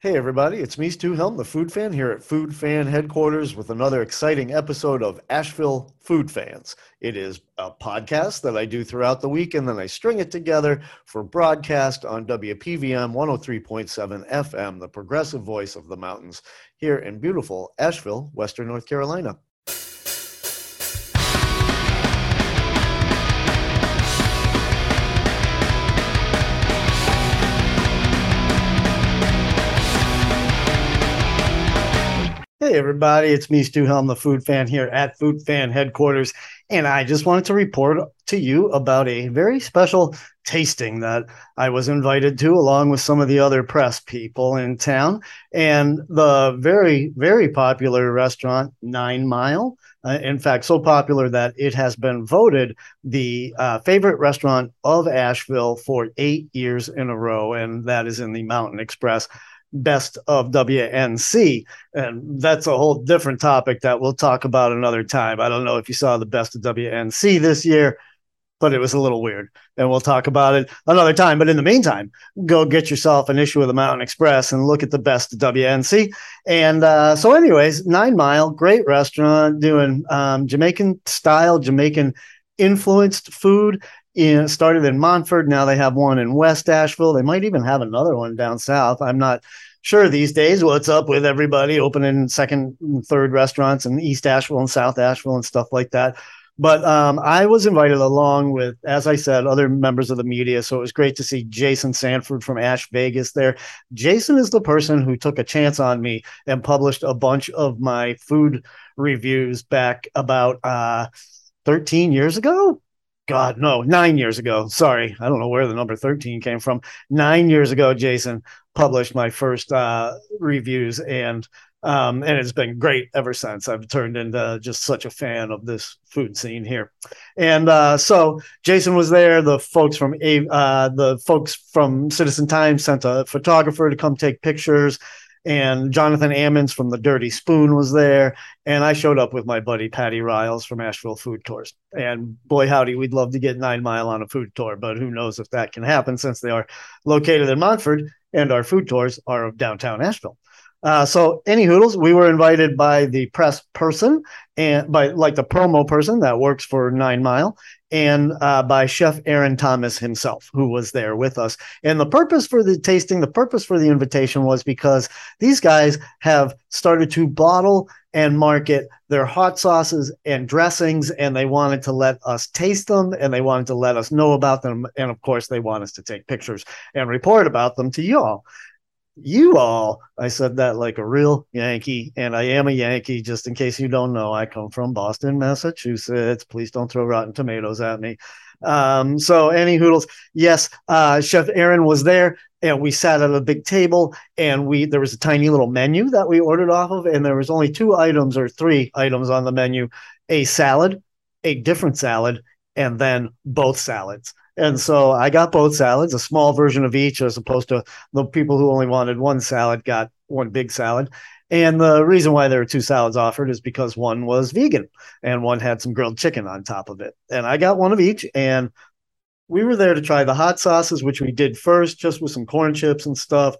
Hey everybody, it's me, Stu Helm, the Food Fan, here at Food Fan headquarters with another exciting episode of Asheville Food Fans. It is a podcast that I do throughout the week and then I string it together for broadcast on WPVM 103.7 FM, the progressive voice of the mountains, here in beautiful Asheville, Western North Carolina. Hey, everybody, it's me, Stu Helm, the food fan here at Food Fan headquarters. And I just wanted to report to you about a very special tasting that I was invited to, along with some of the other press people in town. And the very, very popular restaurant, Nine Mile. Uh, in fact, so popular that it has been voted the uh, favorite restaurant of Asheville for eight years in a row. And that is in the Mountain Xpress best of WNC. And that's a whole different topic that we'll talk about another time. I don't know if you saw the best of WNC this year, but it was a little weird. And we'll talk about it another time. But in the meantime, go get yourself an issue of the Mountain Xpress and look at the best of WNC. And uh, so, anyways, Nine Mile, great restaurant doing um, Jamaican style, Jamaican influenced food in, started in Montford. Now they have one in West Asheville. They might even have another one down south. I'm not sure these days what's up with everybody opening second and third restaurants in East Asheville and South Asheville and stuff like that. But um, I was invited along with, as I said, other members of the media. So it was great to see Jason Sanford from Ashvegas there. Jason is the person who took a chance on me and published a bunch of my food reviews back about uh, 13 years ago. God, no, nine years ago. Sorry, I don't know where the number 13 came from. Nine years ago, Jason published my first uh, reviews, and um, and it's been great ever since. I've turned into just such a fan of this food scene here, and uh, so Jason was there. The folks from uh, the folks from Citizen Times sent a photographer to come take pictures and Jonathan Ammons from the Dirty Spoon was there, and I showed up with my buddy Patty Riles from Asheville Food Tours. And boy, howdy, we'd love to get Nine Mile on a food tour, but who knows if that can happen since they are located in Montford and our food tours are of downtown Asheville. Uh, so, any hoodles, we were invited by the press person and by like the promo person that works for Nine Mile, and uh, by Chef Aaron Thomas himself, who was there with us. And the purpose for the tasting, the purpose for the invitation was because these guys have started to bottle and market their hot sauces and dressings, and they wanted to let us taste them and they wanted to let us know about them. And of course, they want us to take pictures and report about them to y'all you all. I said that like a real Yankee, and I am a Yankee, just in case you don't know. I come from Boston, Massachusetts. Please don't throw rotten tomatoes at me. Um, so, any hoodles, yes, uh, Chef Aaron was there, and we sat at a big table, and we there was a tiny little menu that we ordered off of, and there was only two items or three items on the menu: a salad, a different salad, and then both salads. And so I got both salads, a small version of each, as opposed to the people who only wanted one salad got one big salad. And the reason why there were two salads offered is because one was vegan and one had some grilled chicken on top of it. And I got one of each. And we were there to try the hot sauces, which we did first, just with some corn chips and stuff.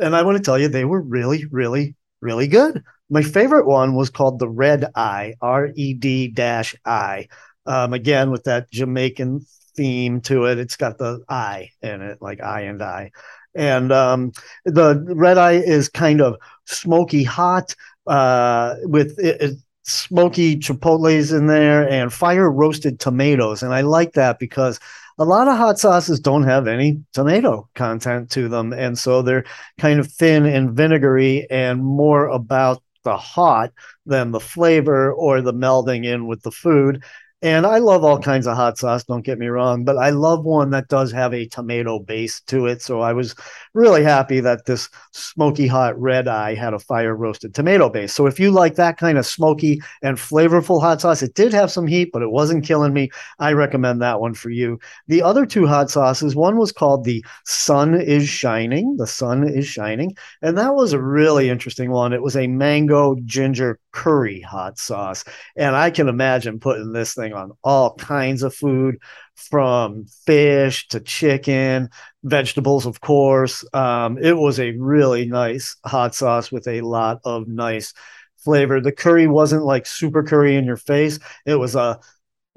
And I want to tell you, they were really, really, really good. My favorite one was called the Red Eye, R E D dash I. Um, again, with that Jamaican theme to it. It's got the eye in it, like eye and eye. And um, the red eye is kind of smoky hot uh, with it, it, smoky chipotles in there and fire roasted tomatoes. And I like that because a lot of hot sauces don't have any tomato content to them. And so they're kind of thin and vinegary and more about the hot than the flavor or the melding in with the food. And I love all kinds of hot sauce, don't get me wrong, but I love one that does have a tomato base to it. So I was really happy that this smoky hot red eye had a fire roasted tomato base. So if you like that kind of smoky and flavorful hot sauce, it did have some heat, but it wasn't killing me. I recommend that one for you. The other two hot sauces, one was called the Sun is Shining. The Sun is Shining. And that was a really interesting one. It was a mango ginger curry hot sauce. And I can imagine putting this thing on all kinds of food from fish to chicken, vegetables, of course. Um, it was a really nice hot sauce with a lot of nice flavor. The curry wasn't like super curry in your face. It was a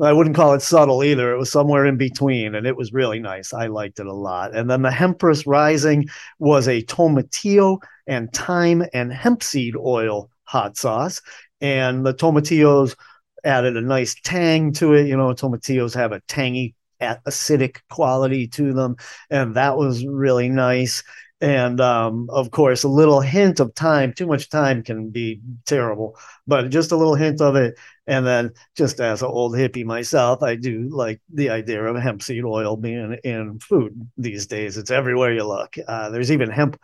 I wouldn't call it subtle either. It was somewhere in between, and it was really nice. I liked it a lot. And then the Hempress Rising was a tomatillo and thyme and hemp seed oil hot sauce. And the tomatillos added a nice tang to it. You know, tomatillos have a tangy, acidic quality to them, and that was really nice. And um, of course, a little hint of thyme. Too much thyme can be terrible, but just a little hint of it. And then, just as an old hippie myself, I do like the idea of hemp seed oil being in food these days. It's everywhere you look. Uh, there's even hemp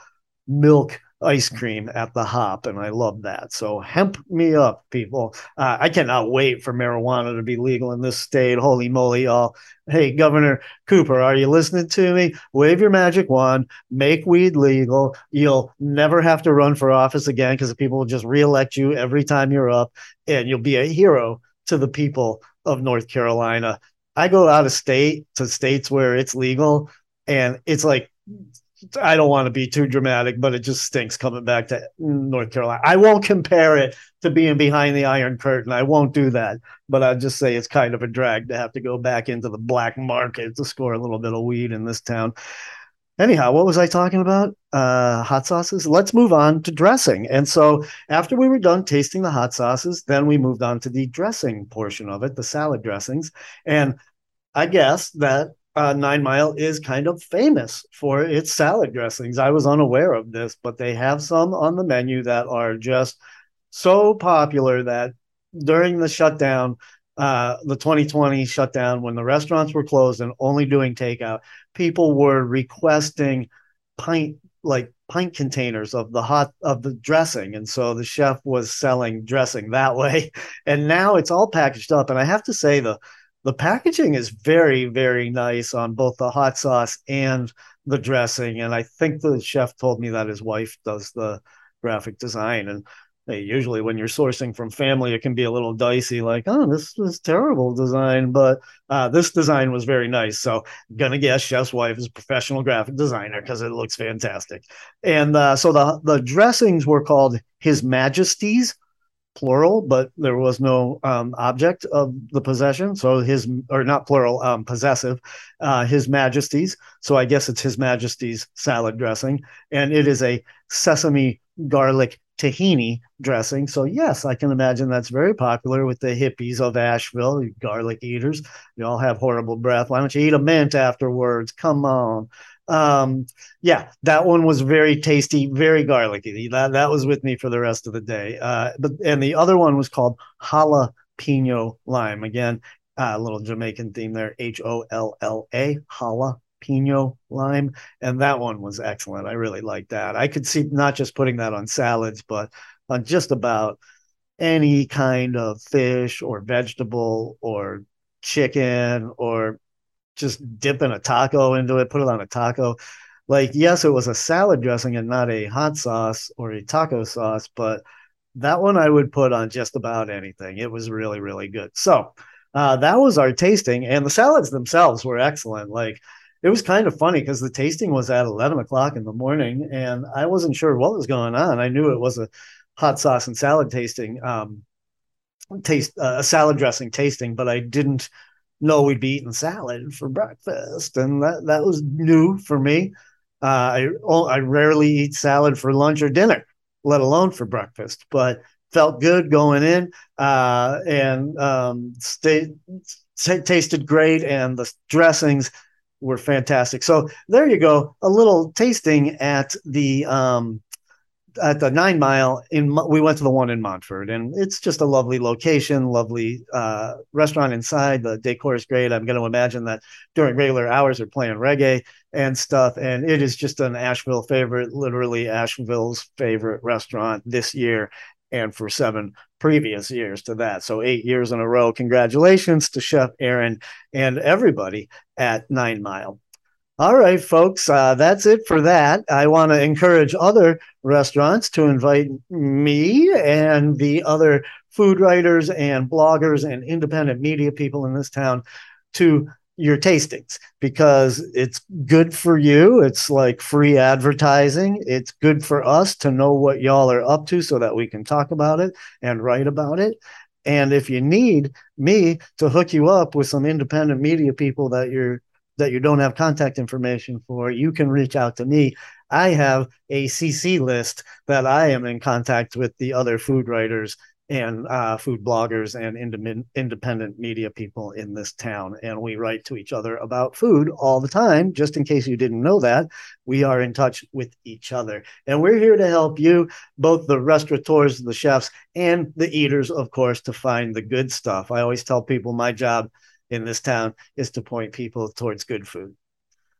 milk ice cream at the hop, and I love that. So hemp me up, people. Uh, I cannot wait for marijuana to be legal in this state. Holy moly, y'all. Hey, Governor Cooper, are you listening to me? Wave your magic wand, make weed legal. You'll never have to run for office again because people will just reelect you every time you're up, and you'll be a hero to the people of North Carolina. I go out of state to states where it's legal, and it's like I don't want to be too dramatic, but it just stinks coming back to North Carolina. I won't compare it to being behind the Iron Curtain. I won't do that, but I'll just say it's kind of a drag to have to go back into the black market to score a little bit of weed in this town. Anyhow, what was I talking about? Uh, hot sauces. Let's move on to dressing. And so, after we were done tasting the hot sauces, then we moved on to the dressing portion of it, the salad dressings. And I guess that uh, Nine Mile is kind of famous for its salad dressings. I was unaware of this, but they have some on the menu that are just so popular that during the shutdown, uh, the 2020 shutdown, when the restaurants were closed and only doing takeout, people were requesting pint like pint containers of the hot of the dressing. And so the chef was selling dressing that way. And now it's all packaged up. And i have to say the the packaging is very very nice on both the hot sauce and the dressing and i think the chef told me that his wife does the graphic design and hey, usually when you're sourcing from family it can be a little dicey like oh this was terrible design but uh, this design was very nice so gonna guess chef's wife is a professional graphic designer because it looks fantastic. And uh, so the the dressings were called his majesty's plural, but there was no um, object of the possession. So his, or not plural, um, possessive, uh, his majesty's. So I guess it's his majesty's salad dressing. And it is a sesame garlic tahini dressing. So yes, I can imagine that's very popular with the hippies of Asheville, garlic eaters. You all have horrible breath. Why don't you eat a mint afterwards? Come on um yeah that one was very tasty very garlicky. That that was with me for the rest of the day. Uh but and the other one was called jalapeno lime. Again uh, a little jamaican theme there h-o-l-l-a jalapeno lime. And that one was excellent. I really liked that. I could see not just putting that on salads but on just about any kind of fish or vegetable or chicken or just dipping a taco into it, put it on a taco. Like, yes, it was a salad dressing and not a hot sauce or a taco sauce, but that one I would put on just about anything. It was really, really good. So uh, that was our tasting, and the salads themselves were excellent. Like, it was kind of funny because the tasting was at 11 o'clock in the morning, and I wasn't sure what was going on. I knew it was a hot sauce and salad tasting, um, taste uh, a salad dressing tasting, but I didn't know we'd be eating salad for breakfast, and that that was new for me. Uh, I I rarely eat salad for lunch or dinner, let alone for breakfast, but felt good going in uh, and um, stayed, t- tasted great, and the dressings were fantastic. So there you go, a little tasting at the um, at the Nine Mile in we went to the one in Montford, and it's just a lovely location, lovely uh, restaurant inside. The decor is great. I'm going to imagine that during regular hours they're playing reggae and stuff, and it is just an Asheville favorite, literally Asheville's favorite restaurant this year, and for seven previous years to that. So eight years in a row. Congratulations to Chef Aaron and everybody at Nine Mile. All right, folks, uh, that's it for that. I want to encourage other restaurants to invite me and the other food writers and bloggers and independent media people in this town to your tastings because it's good for you. It's like free advertising. It's good for us to know what y'all are up to so that we can talk about it and write about it. And if you need me to hook you up with some independent media people that you're that you don't have contact information for, you can reach out to me. I have a CC list that I am in contact with the other food writers and uh, food bloggers and ind- independent media people in this town. And we write to each other about food all the time. Just in case you didn't know that, we are in touch with each other. And we're here to help you, both the restaurateurs, the chefs, and the eaters, of course, to find the good stuff. I always tell people my job in this town is to point people towards good food.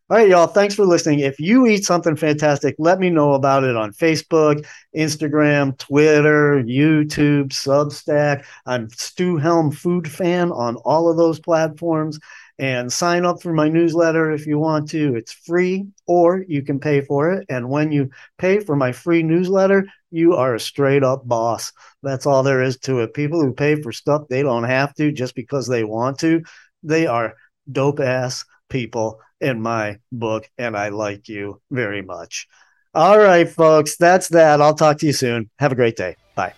All right, y'all. Thanks for listening. If you eat something fantastic, let me know about it on Facebook, Instagram, Twitter, YouTube, Substack. I'm Stu Helm Food Fan on all of those platforms. And sign up for my newsletter if you want to. It's free or you can pay for it. And when you pay for my free newsletter, you are a straight up boss. That's all there is to it. People who pay for stuff they don't have to just because they want to, they are dope ass people in my book, and I like you very much. All right, folks, that's that. I'll talk to you soon. Have a great day. Bye.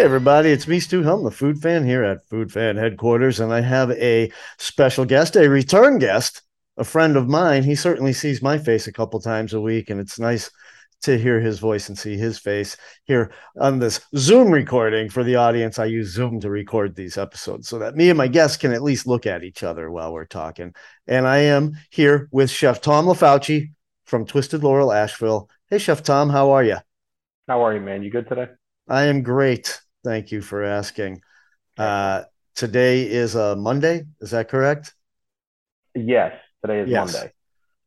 Hey everybody, it's me, Stu Helm, the food fan here at Food Fan Headquarters, and I have a special guest, a return guest, a friend of mine. He certainly sees my face a couple times a week, and it's nice to hear his voice and see his face here on this Zoom recording. For the audience, I use Zoom to record these episodes so that me and my guests can at least look at each other while we're talking. And I am here with Chef Tom LaFauci from Twisted Laurel, Asheville. Hey, Chef Tom, how are you? How are you, man? You good today? I am great. Thank you for asking. Uh, today is a Monday. Is that correct? Yes, today is yes. Monday.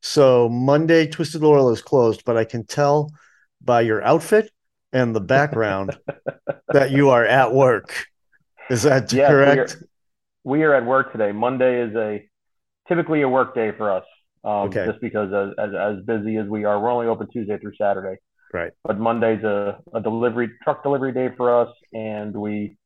So Monday, Twisted Laurel is closed, but I can tell by your outfit and the background that you are at work. Is that yes, correct? We are, we are, at work today. Monday is a typically a work day for us. Um, okay. Just because as, as, as busy as we are, we're only open Tuesday through Saturday. Right. But Monday's a, a delivery truck delivery day for us, and we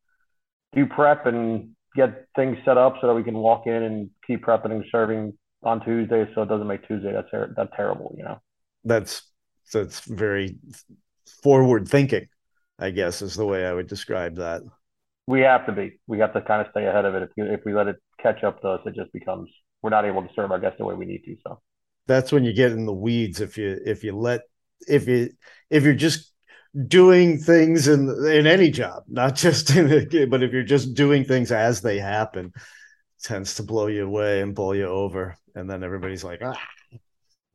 do prep and get things set up so that we can walk in and keep prepping and serving on Tuesday, so it doesn't make Tuesday that's ter- that's terrible, you know. That's that's very forward thinking, I guess, is the way I would describe that. We have to be. We have to kind of stay ahead of it. If you, if we let it catch up to us, it just becomes we're not able to serve our guests the way we need to. So that's when you get in the weeds. If you if you let if you if you're just doing things in in any job, not just in a, but if you're just doing things as they happen, tends to blow you away and bowl you over and then everybody's like, ah.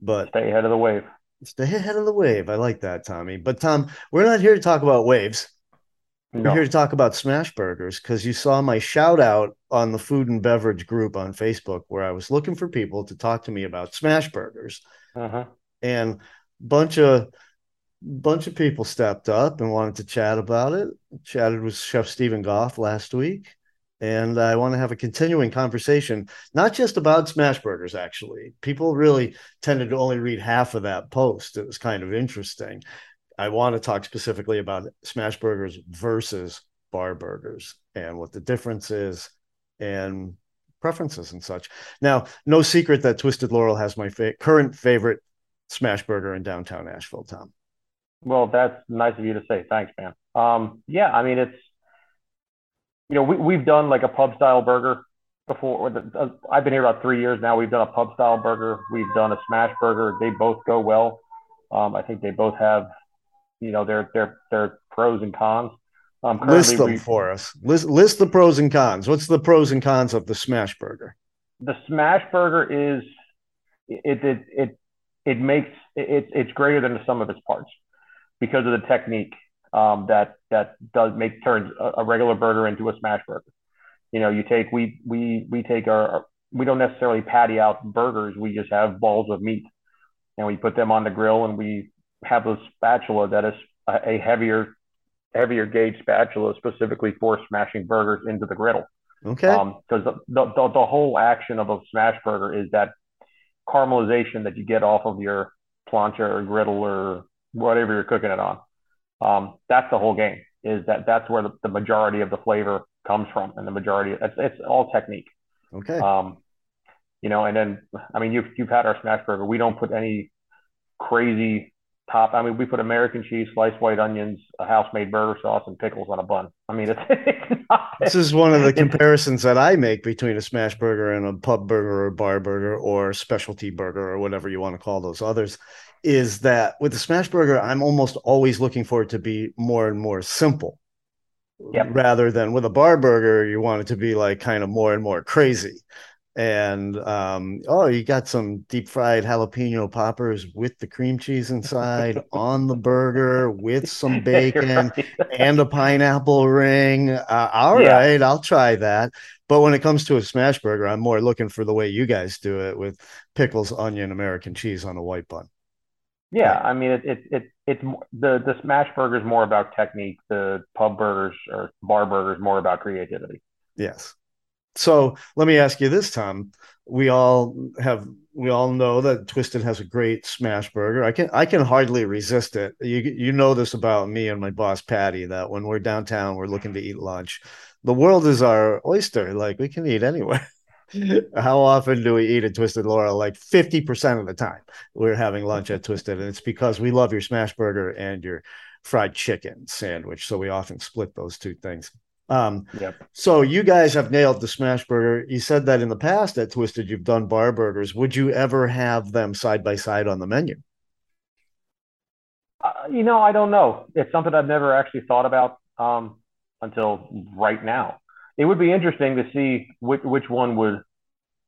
But stay ahead of the wave. Stay ahead of the wave. I like that, Tommy. But Tom, we're not here to talk about waves. No. We're here to talk about smash burgers because you saw my shout out on the food and beverage group on Facebook where I was looking for people to talk to me about smash burgers. Uh-huh. And bunch of bunch of people stepped up and wanted to chat about it. Chatted with Chef Stephen Goff last week and I want to have a continuing conversation, not just about smash burgers. Actually, people really tended to only read half of that post. It was kind of interesting. I want to talk specifically about smash burgers versus bar burgers and what the difference is and preferences and such. Now, no secret that Twisted Laurel has my fa- current favorite smash burger in downtown Asheville, Tom. Well, that's nice of you to say. Thanks, man. Um, yeah, I mean, it's you know, we, we've done like a pub style burger before. Uh, I've been here about three years now. We've done a pub style burger. We've done a smash burger. They both go well. Um, I think they both have, you know, their their their pros and cons. Um, list them we, for us. List list the pros and cons. What's the pros and cons of the smash burger? The smash burger is it it it it makes it it's greater than the sum of its parts because of the technique um, that that does make turns a, a, regular burger into a smash burger. You know, you take we we we take our, our we don't necessarily patty out burgers. We just have balls of meat, and we put them on the grill, and we have a spatula that is a, a heavier heavier gauge spatula specifically for smashing burgers into the griddle. Okay. Because um, the, the, the the whole action of a smash burger is that caramelization that you get off of your plancha or griddle or whatever you're cooking it on. Um, that's the whole game. Is that that's where the, the majority of the flavor comes from, and the majority it's, it's all technique. Okay. Um, you know, and then I mean you've you've had our smash burger. We don't put any crazy top. I mean, we put American cheese, sliced white onions, a house-made burger sauce, and pickles on a bun. I mean, it's, it's not, this is one of the comparisons that I make between a smash burger and a pub burger or bar burger or specialty burger or whatever you want to call those others. Is that with the smash burger, I'm almost always looking for it to be more and more simple. Yep. Rather than with a bar burger, you want it to be like kind of more and more crazy and um, oh, you got some deep fried jalapeno poppers with the cream cheese inside on the burger with some bacon right. and a pineapple ring. Uh, all yeah. right, I'll try that. But when it comes to a smash burger, I'm more looking for the way you guys do it with pickles, onion, American cheese on a white bun. Yeah, I mean it, it, it it's the the smash burger is more about technique. The pub burgers or bar burgers more about creativity. Yes. So let me ask you this, Tom. We all have we all know that Twisted has a great smash burger. I can I can hardly resist it. You you know this about me and my boss Patty that when we're downtown, we're looking to eat lunch. The world is our oyster. Like we can eat anywhere. How often do we eat at Twisted Laurel? Like 50% of the time we're having lunch at Twisted. And it's because we love your smash burger and your fried chicken sandwich. So we often split those two things. Um, yep. So you guys have nailed the smash burger. You said that in the past at Twisted you've done bar burgers. Would you ever have them side by side on the menu? Uh, you know, I don't know. It's something I've never actually thought about um, until right now. It would be interesting to see which, which one would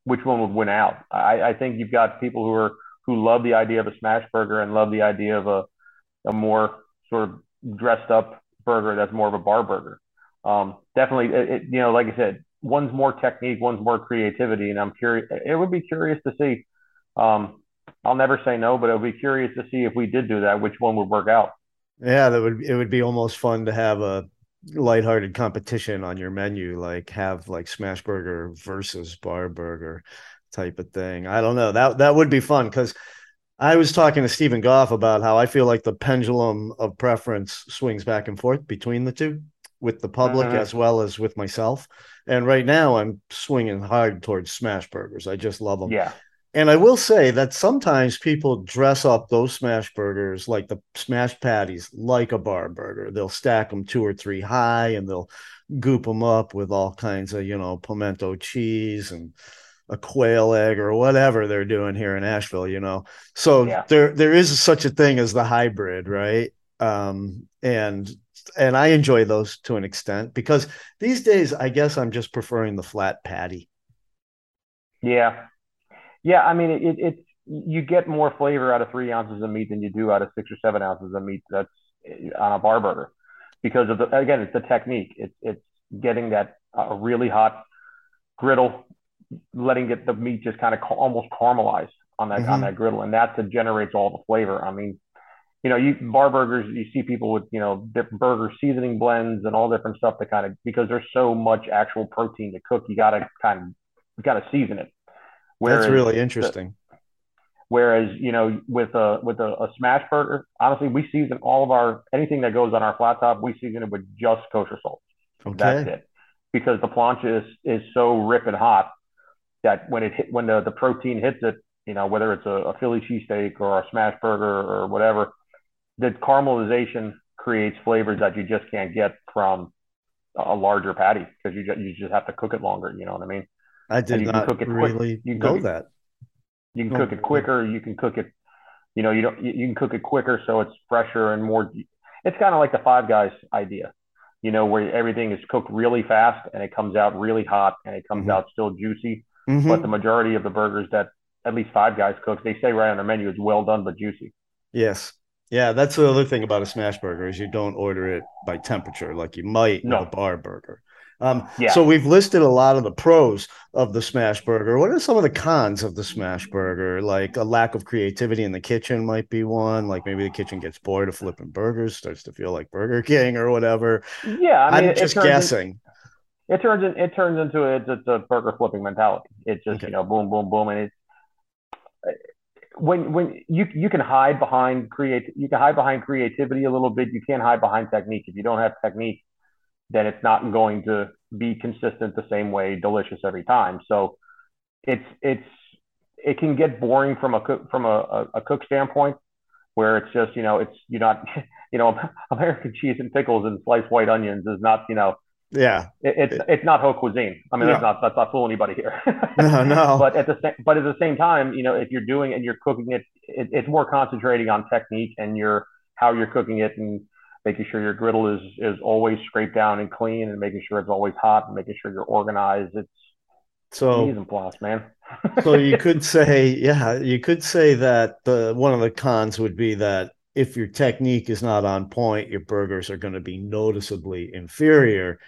which one would win out. I, I think you've got people who are who love the idea of a smash burger and love the idea of a a more sort of dressed up burger that's more of a bar burger um, definitely, it, you know, like I said, one's more technique, one's more creativity, and I'm curious. It would be curious to see. Um, I'll never say no, but it would be curious to see if we did do that, which one would work out. Yeah, that would it would be almost fun to have a lighthearted competition on your menu, like have like smash burger versus bar burger type of thing. I don't know. That that would be fun because I was talking to Stephen Goff about how I feel like the pendulum of preference swings back and forth between the two with the public uh-huh. as well as with myself. And right now, I'm swinging hard towards smash burgers. I just love them. Yeah. And I will say that sometimes people dress up those smash burgers like the smash patties like a bar burger. They'll stack them two or three high and they'll goop them up with all kinds of, you know, pimento cheese and a quail egg or whatever they're doing here in Asheville, you know. So yeah. there there is such a thing as the hybrid, right? Um, and and I enjoy those to an extent because these days I guess I'm just preferring the flat patty. Yeah, yeah. I mean, it, it you get more flavor out of three ounces of meat than you do out of six or seven ounces of meat that's on a bar burger because of the again it's the technique. It's it's getting that uh, really hot griddle, letting it the meat just kind of ca- almost caramelize on that mm-hmm. on that griddle, and that's that generates all the flavor. I mean, you know, you bar burgers, you see people with, you know, different burger seasoning blends and all different stuff to kind of, because there's so much actual protein to cook, you got to kind of, you got to season it. Whereas That's really interesting. The, whereas, you know, with a, with a, a, smash burger, honestly, we season all of our, anything that goes on our flat top, we season it with just kosher salt. Okay. That's it. Because the plancha is, is so ripping hot that when it hit, when the, the protein hits it, you know, whether it's a, a Philly cheesesteak or a smash burger or whatever, the caramelization creates flavors that you just can't get from a larger patty because you just, you just have to cook it longer. You know what I mean? I did not cook it really quick. you know that. You can cook it quicker. You can cook it. You know, you don't. You, you can cook it quicker, so it's fresher and more. It's kind of like the Five Guys idea, you know, where everything is cooked really fast and it comes out really hot and it comes mm-hmm. out still juicy. Mm-hmm. But the majority of the burgers that at least Five Guys cooks, they say right on their menu, is well done but juicy. Yes, yeah, that's the other thing about a smash burger is you don't order it by temperature like you might no. a bar burger. Um, yeah. So we've listed a lot of the pros of the smash burger. What are some of the cons of the smash burger? Like a lack of creativity in the kitchen might be one. Like maybe the kitchen gets bored of flipping burgers, starts to feel like Burger King or whatever. Yeah, I am just guessing. In, it turns in, it turns into a, it's, a burger flipping mentality. It's just okay. you know boom boom boom, and it's when when you you can hide behind create you can hide behind creativity a little bit. You can't hide behind technique. If you don't have technique, then it's not going to be consistent the same way, delicious every time. So it's it's it can get boring from a cook from a, a, cook standpoint where it's just you know it's you're not you know American cheese and pickles and sliced white onions is not you know yeah it, it's it's not haute cuisine. I mean no. that's not that's not fool anybody here. no, no. But at the same but at the same time, you know if you're doing it and you're cooking it, it, it's more concentrating on technique and your how you're cooking it and making sure your griddle is is always scraped down and clean and making sure it's always hot and making sure you're organized. It's so mise en place, man. so you could say, yeah, you could say that the one of the cons would be that if your technique is not on point, your burgers are going to be noticeably inferior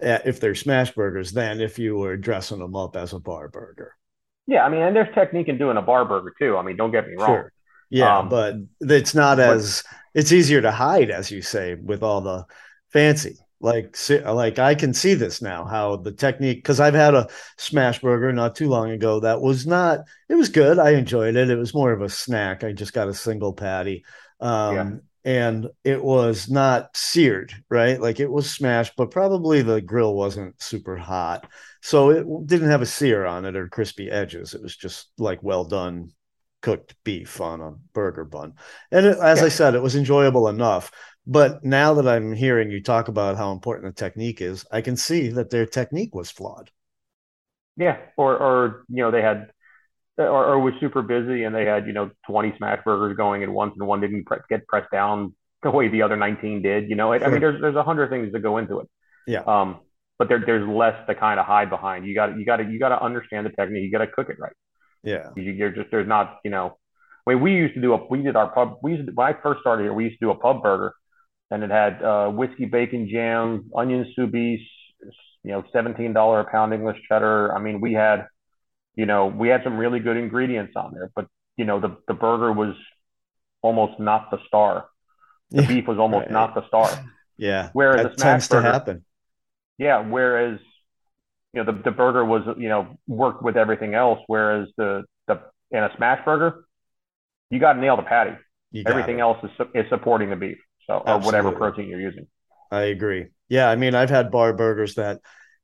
if they're smash burgers than if you were dressing them up as a bar burger. Yeah, I mean, and there's technique in doing a bar burger too. I mean, don't get me wrong. Sure. Yeah, um, but it's not but, as it's easier to hide, as you say, with all the fancy like like i can see this now how the technique because i've had a smash burger not too long ago that was not it was good i enjoyed it it was more of a snack i just got a single patty um, yeah. And it was not seared right like it was smashed but probably the grill wasn't super hot so it didn't have a sear on it or crispy edges it was just like well done cooked beef on a burger bun and it, as yeah. i said it was enjoyable enough but now that I'm hearing you talk about how important the technique is, I can see that their technique was flawed. Yeah, or or you know they had or, or was super busy and they had you know 20 smash burgers going at once and one didn't pre- get pressed down the way the other 19 did. You know, sure. I mean there's there's a hundred things that go into it. Yeah. Um, but there there's less to kind of hide behind. You got you got to you got to understand the technique. You got to cook it right. Yeah. You, you're just there's not you know. I mean, we used to do a we did our pub. We used to, when I first started here, we used to do a pub burger and it had uh, whiskey bacon jam, onion soubise, you know, seventeen dollar a pound English cheddar. I mean, we had, you know, we had some really good ingredients on there, but you know, the the burger was almost not the star. The yeah, beef was almost right. not the star. Yeah. Whereas that the tends burger, to happen. Yeah. Whereas, you know, the, the burger was, you know, worked with everything else. Whereas the the in a smash burger, you got to nail the patty. Everything it. else is is supporting the beef. So, or whatever protein you're using. I agree. Yeah, I mean, I've had bar burgers that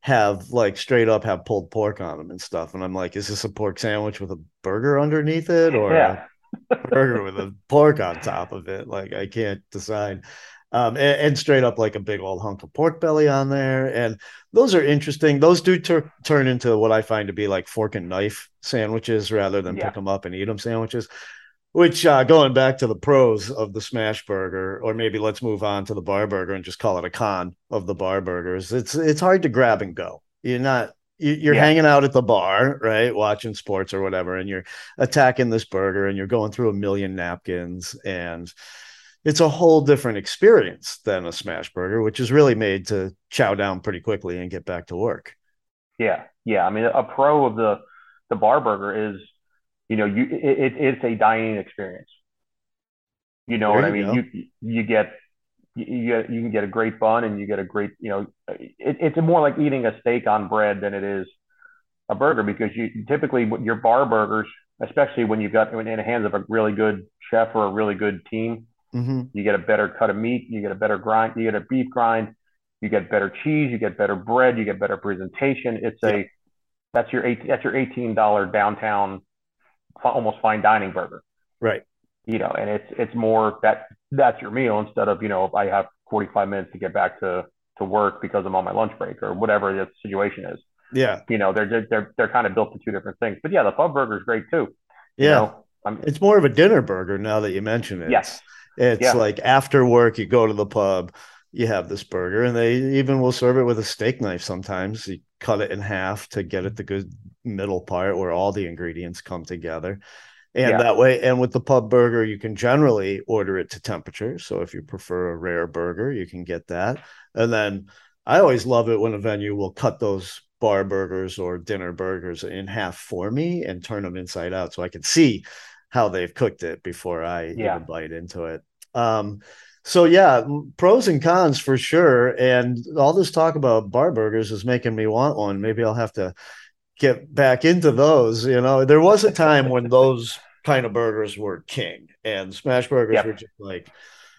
have like straight up have pulled pork on them and stuff, and I'm like, is this a pork sandwich with a burger underneath it, or yeah. a burger with a pork on top of it? Like, I can't decide. Um, and, and, straight up like a big old hunk of pork belly on there. And those are interesting. Those do tur- turn into what I find to be like fork and knife sandwiches rather than yeah. pick them up and eat them sandwiches. Which uh, going back to the pros of the smash burger, or maybe let's move on to the bar burger and just call it a con of the bar burgers. It's it's hard to grab and go. You're not you're yeah. hanging out at the bar, right, watching sports or whatever, and you're attacking this burger and you're going through a million napkins, and it's a whole different experience than a smash burger, which is really made to chow down pretty quickly and get back to work. Yeah, yeah. I mean, a pro of the the bar burger is you know, you it, it's a dining experience. You know there what I mean? Go. You you get you get you can get a great bun and you get a great you know it, it's more like eating a steak on bread than it is a burger because you typically your bar burgers, especially when you've got in the hands of a really good chef or a really good team, mm-hmm. you get a better cut of meat, you get a better grind, you get a beef grind, you get better cheese, you get better bread, you get better presentation. It's yeah. a that's your eight that's your eighteen dollar downtown almost fine dining burger. Right. You know, and it's it's more that that's your meal instead of you know if I have 45 minutes to get back to to work because I'm on my lunch break or whatever the situation is. Yeah. You know, they're they're they're kind of built to two different things. But yeah, the pub burger is great too. Yeah. You know, it's more of a dinner burger now that you mention it. Yes. It's yeah. like after work, you go to the pub, you have this burger, and they even will serve it with a steak knife sometimes. You cut it in half to get it the good middle part where all the ingredients come together. And yeah. that way, and with the pub burger, you can generally order it to temperature. So if you prefer a rare burger, you can get that. And then I always love it when a venue will cut those bar burgers or dinner burgers in half for me and turn them inside out so I can see how they've cooked it before I yeah. even bite into it. Um, so yeah, pros and cons for sure. And all this talk about bar burgers is making me want one. Maybe I'll have to get back into those. You know, there was a time when those kind of burgers were king, and smash burgers yep. were just like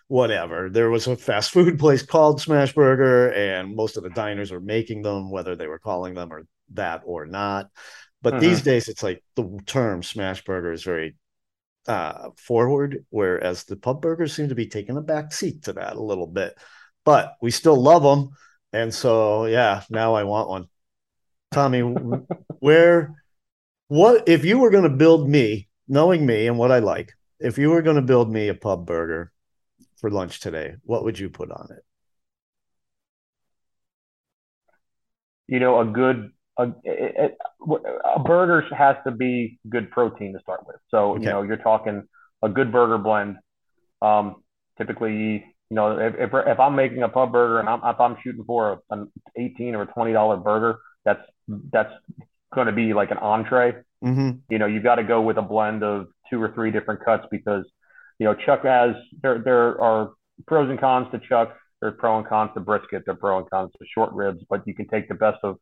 whatever. There was a fast food place called Smash Burger, and most of the diners are making them, whether they were calling them or that or not. But mm-hmm. these days, it's like the term Smash Burger is very uh, forward, whereas the pub burgers seem to be taking a back seat to that a little bit. But we still love them, and so yeah, now I want one. Tommy, where, what if you were going to build me, knowing me and what I like, if you were going to build me a pub burger for lunch today, what would you put on it? You know, a good a, it, a burger has to be good protein to start with. So okay. you know, you're talking a good burger blend. Um, typically, you know, if, if, if I'm making a pub burger and I'm, if I'm shooting for a, an 18 or a 20 dollar burger, that's that's going to be like an entree. Mm-hmm. You know, you've got to go with a blend of two or three different cuts because you know Chuck has there there are pros and cons to Chuck. There's pro and cons to brisket. There are pro and cons to short ribs, but you can take the best of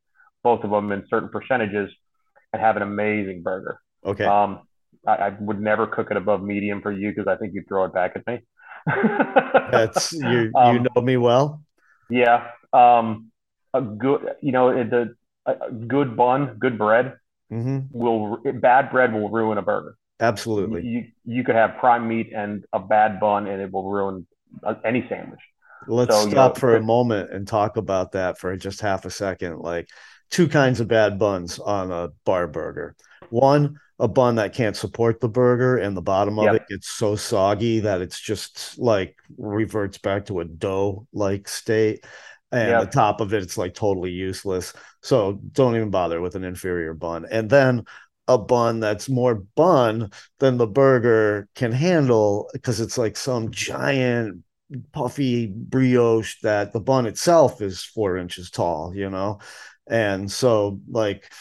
both of them in certain percentages and have an amazing burger. Okay. Um, I, I would never cook it above medium for you because I think you'd throw it back at me. That's you. You um, know me well. Yeah. Um, a good, you know, the a good bun, good bread mm-hmm. will bad bread will ruin a burger. Absolutely. You you could have prime meat and a bad bun, and it will ruin uh, any sandwich. Let's so, stop you know, for a moment and talk about that for just half a second. Like two kinds of bad buns on a bar burger. One, a bun that can't support the burger, and the bottom of yep. it gets so soggy that it's just like reverts back to a dough like state. And yep. the top of it, it's like totally useless. So don't even bother with an inferior bun. And then a bun that's more bun than the burger can handle because it's like some giant puffy brioche that the bun itself is four inches tall, you know? And so like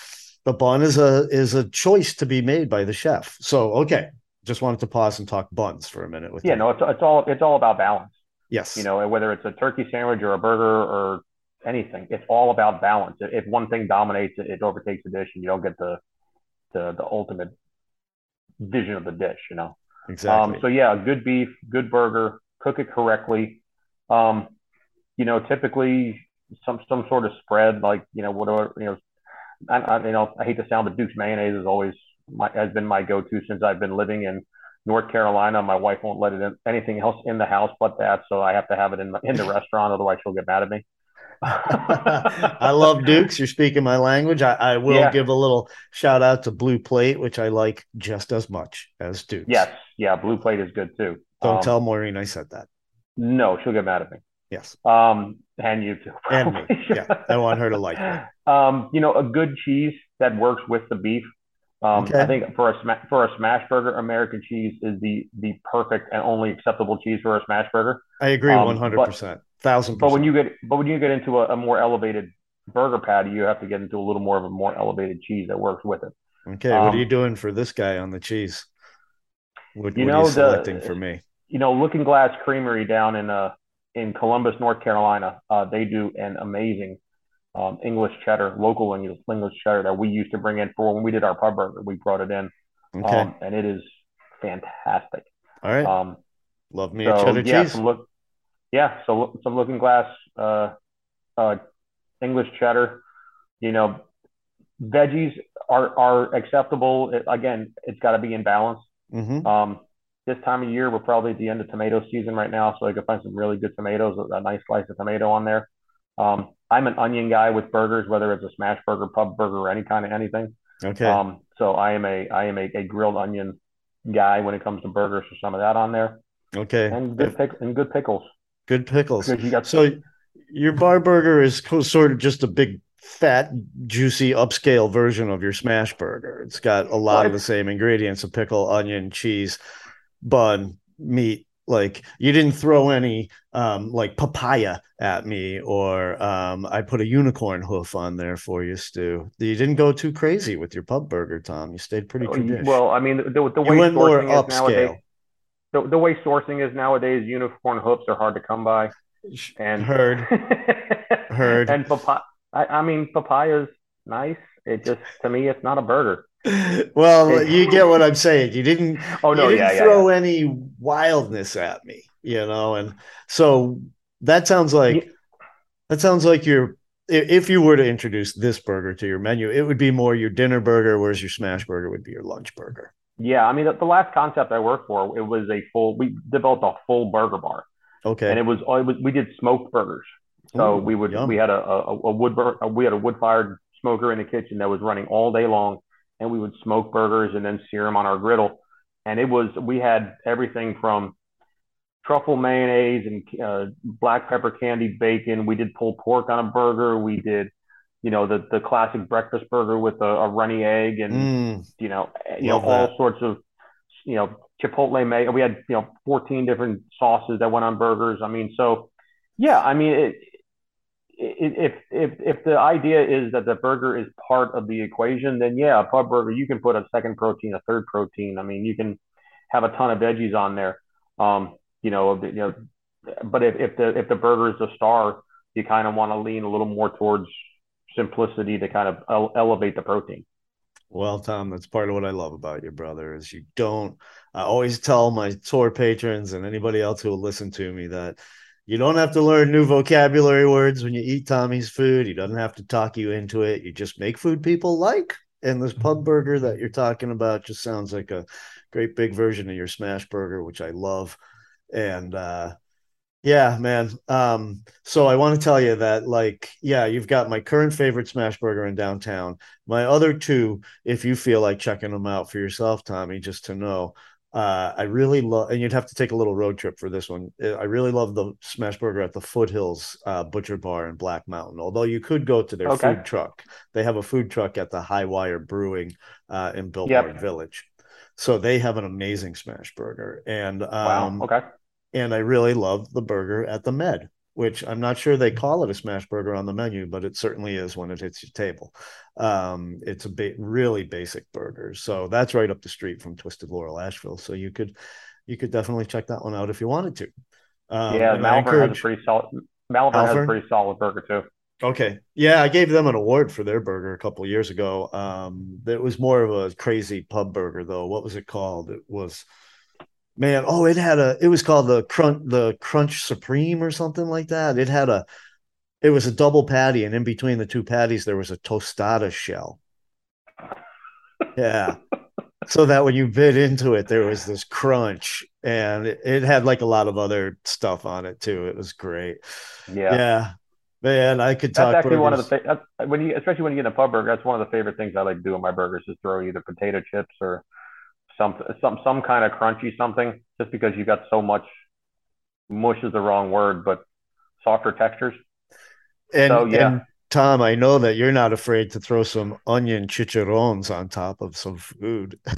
the bun is a is a choice to be made by the chef. So okay just wanted to pause and talk buns for a minute with yeah you. no it's, it's all it's all about balance. Yes. You know whether it's a turkey sandwich or a burger or anything it's all about balance. If one thing dominates it, it overtakes the dish and you don't get the the, the ultimate vision of the dish you know? Exactly. um, so yeah good beef good burger cook it correctly. Um, you know typically some some sort of spread, like you know whatever you know. I, I you know I hate to sound, but Duke's mayonnaise is always my, has been my go-to since I've been living in North Carolina. My wife won't let it in, anything else in the house but that, so I have to have it in the, in the restaurant, otherwise she'll get mad at me. I love Dukes. You're speaking my language. I, I will yeah. give a little shout out to Blue Plate, which I like just as much as Dukes. Yes, yeah, Blue Plate is good too. Don't um, tell Maureen I said that. No, she'll get mad at me. Yes. Um, and you too. And me. Yeah. I want her to like it. Um, you know, a good cheese that works with the beef. Um, okay. I think for a sma- for a smash burger, American cheese is the the perfect and only acceptable cheese for a smash burger. I agree, one hundred percent, thousand. But when you get but when you get into a, a, more elevated burger patty, you have to get into a little more of a more elevated cheese that works with it. Okay, um, what are you um, doing for this guy on the cheese? What, you what know, are you selecting the, for me? You know, Looking Glass Creamery down in uh in Columbus, North Carolina. Uh, they do an amazing um, English cheddar, local English, English cheddar that we used to bring in for when we did our pub burger. We brought it in, okay. um, and it is fantastic. All right. Um, Love me so, a cheddar yeah, cheese. Some look, yeah, so some Looking Glass uh, uh, English cheddar. You know, veggies are are acceptable. It, again, it's got to be in balance. Mm-hmm. Um, this time of year, we're probably at the end of tomato season right now, so I could find some really good tomatoes, a nice slice of tomato on there. Um, I'm an onion guy with burgers, whether it's a smash burger, pub burger, or any kind of anything. Okay. Um, so I am a I am a, a grilled onion guy when it comes to burgers. So some of that on there. Okay. And good pick and good pickles. Good pickles. You got so your bar burger is sort of just a big fat, juicy, upscale version of your smash burger. It's got a lot of the same ingredients: a pickle, onion, cheese bun, meat. Like you didn't throw any um, like papaya at me, or um, I put a unicorn hoof on there for you, Stu. You didn't go too crazy with your pub burger, Tom. You stayed pretty oh, traditional. Well, I mean, the, the way went more upscale. Nowadays, the, the way sourcing is nowadays, unicorn hoofs are hard to come by. And heard, heard. And papaya. I, I mean, papaya's nice. It just to me, it's not a burger. well, you get what I'm saying. You didn't. Oh no, didn't yeah, throw yeah, any wildness at me, you know. And so that sounds like that sounds like you're. If you were to introduce this burger to your menu, it would be more your dinner burger, whereas your smash burger would be your lunch burger. Yeah, I mean, the, the last concept I worked for, it was a full. We developed a full burger bar, Okay. and it was, oh, it was we did smoked burgers. So Ooh, we would yum. we had a, a, a wood bur- we had a wood fired smoker in the kitchen that was running all day long, and we would smoke burgers and then sear them on our griddle, and it was we had everything from truffle mayonnaise and uh, black pepper candied bacon. We did pulled pork on a burger. We did, you know, the the classic breakfast burger with a, a runny egg and Mm, you know you know all sorts of you know chipotle mayo. We had you know 14 different sauces that went on burgers. I mean, so yeah, I mean it. If if if the idea is that the burger is part of the equation, then yeah, a pub burger you can put a second protein, a third protein. I mean, you can have a ton of veggies on there. Um, you know, you know, but if, if the if the burger is the star, you kind of want to lean a little more towards simplicity to kind of ele- elevate the protein. Well, Tom, that's part of what I love about you, brother, is you don't. I always tell my tour patrons and anybody else who will listen to me that you don't have to learn new vocabulary words when you eat Tommy's food. He doesn't have to talk you into it. You just make food people like. And this pub burger that you're talking about just sounds like a great big version of your smash burger, which I love. And uh yeah, man. Um, so I want to tell you that, like, yeah, you've got my current favorite smash burger in downtown. My other two, if you feel like checking them out for yourself, Tommy, just to know, uh, I really love, and you'd have to take a little road trip for this one. Uh, I really love the smash burger at the Foothills uh, Butcher Bar in Black Mountain. Although you could go to their Okay. food truck, they have a food truck at the Hi-Wire Brewing uh, in Biltmore Yep. Village. So they have an amazing smash burger, and Wow. um, Okay. and I really love the burger at the Med, which I'm not sure they call it a smash burger on the menu, but it certainly is when it hits your table. Um, it's a ba- really basic burger, so that's right up the street from Twisted Laurel, Asheville. So you could you could definitely check that one out if you wanted to. Um, Yeah, Malvern has a pretty solid. Malvern has a pretty solid burger too. Okay, yeah, I gave them an award for their burger a couple of years ago. Um, it was more of a crazy pub burger, though. What was it called? It was man oh it had a it was called the crunch the crunch supreme or something like that it had a it was a double patty and in between the two patties there was a tostada shell yeah so that when you bit into it there was this crunch and it, it had like a lot of other stuff on it too it was great Yeah. yeah man i could talk. That's actually one of the burgers. that's, when you especially when you get a pub burger. That's one of the favorite things I like to do in my burgers is throw either potato chips or some some some kind of crunchy something. Just because you got so much mush is the wrong word, but softer textures. and, so, yeah. and tom i know that you're not afraid to throw some onion chicharrones on top of some food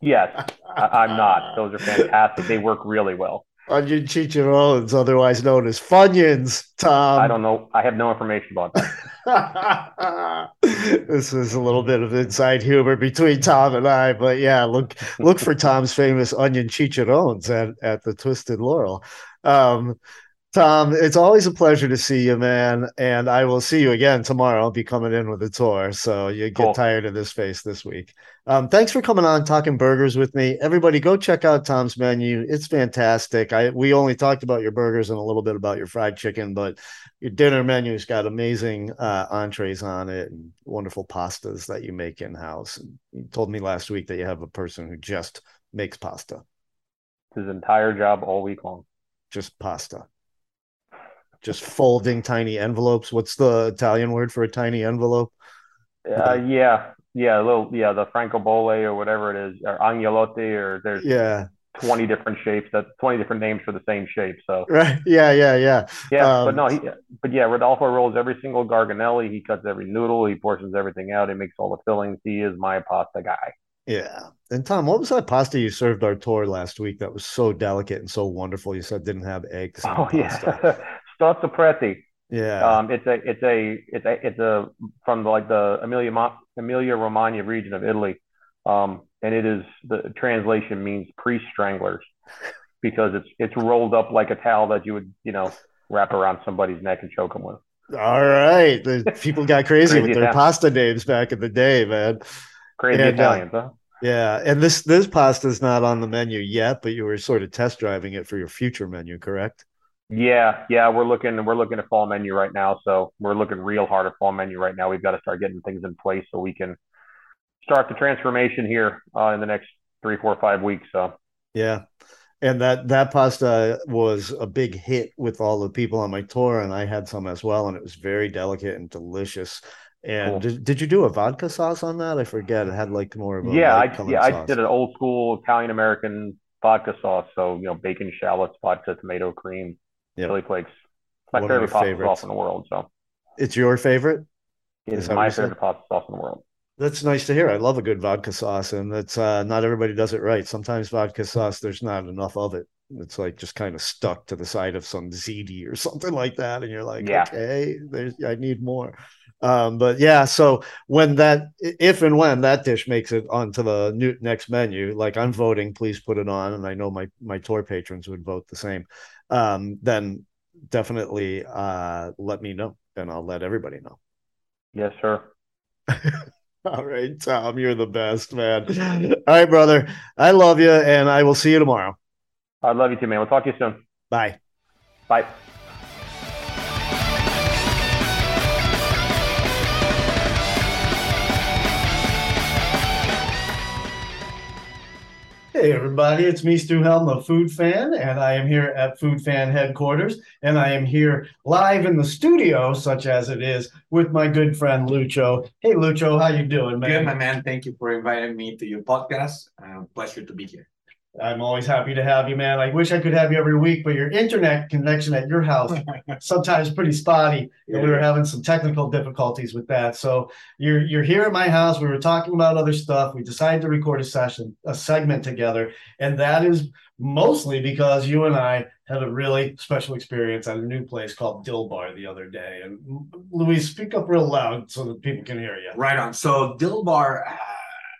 Yes, I, I'm not. Those are fantastic. They work really well. Onion chicharrones, otherwise known as funyuns. Tom, I don't know. I have no information about that. this is a little bit of inside humor between Tom and I, but yeah, look look for Tom's famous onion chicharrones at at the Twisted Laurel. Um, Tom, it's always a pleasure to see you, man, and I will see you again tomorrow. I'll be coming in with a tour, so you get Cool. tired of this face this week. Um, thanks for coming on talking burgers with me. Everybody, go check out Tom's menu. It's fantastic. I we only talked about your burgers and a little bit about your fried chicken, but your dinner menu's got amazing uh, entrees on it and wonderful pastas that you make in house. You told me last week that you have a person who just makes pasta, It's his entire job all week long. just pasta, just folding tiny envelopes. What's the Italian word for a tiny envelope? Uh, yeah, yeah, a little, yeah, the francobolli or whatever it is, or agnolotti, or there's Yeah, 20 different shapes. That's 20 different names for the same shape. So right. Yeah, yeah, yeah. yeah, but Um, no, he, but yeah, Rodolfo rolls every single garganelli. He cuts every noodle. He portions everything out. He makes all the fillings. He is my pasta guy. Yeah. And Tom, what was that pasta you served our tour last week that was so delicate and so wonderful? You said didn't have eggs. Oh pasta. yeah, Strozzapreti. Yeah. Um, it's a, it's a, it's a, it's a from like the Emilia Emilia Romagna region of Italy, um, and it is the translation means priest stranglers because it's it's rolled up like a towel that you would you know wrap around somebody's neck and choke them with. All right. The people got crazy Crazy with their town. pasta names back in the day, man. Crazy And, uh, Italians, huh? Yeah, and this this pasta is not on the menu yet, but you were sort of test driving it for your future menu, correct? Yeah, yeah, we're looking we're looking at fall menu right now, so we're looking real hard at fall menu right now. We've got to start getting things in place so we can start the transformation here uh, in the next three, four, five weeks. So Yeah. And that that pasta was a big hit with all the people on my tour, and I had some as well, and it was very delicate and delicious. And Cool. did, did you do a vodka sauce on that? I forget. It had like more of a yeah, I yeah I did an old school Italian American vodka sauce. So you know, bacon, shallots, vodka, tomato, cream, Yep. chili flakes. My One favorite pasta favorites. sauce in the world. So It's your favorite? it Is is that what my favorite pasta sauce in the world. That's nice to hear. I love a good vodka sauce, and it's uh, not everybody does it right. Sometimes vodka sauce, there's not enough of it. It's like just kind of stuck to the side of some ziti or something like that, and you're like, Yeah. okay, there's I need more. Um, but yeah, so when that, if and when that dish makes it onto the new next menu, like I'm voting, please put it on, and I know my my tour patrons would vote the same. Um, then definitely uh, let me know, and I'll let everybody know. Yes, sir. All right, Tom, you're the best, man. All right, brother. I love you, and I will see you tomorrow. I love you too, man. We'll talk to you soon. Bye. Bye. Hey, everybody. It's me, Stu Helm, the Food Fan, and I am here at Food Fan headquarters. And I am here live in the studio, such as it is, with my good friend Lucho. Hey, Lucho, how you doing, man? Good, my man. Thank you for inviting me to your podcast. Uh, pleasure to be here. I'm always happy to have you, man. I wish I could have you every week, but your internet connection at your house sometimes pretty spotty, and we were having some technical difficulties with that. So you're you're here at my house. We were talking about other stuff. We decided to record a session, a segment together, and that is mostly because you and I had a really special experience at a new place called Dilbar the other day. And Louise, speak up real loud so that people can hear you. Right on. So Dilbar, uh,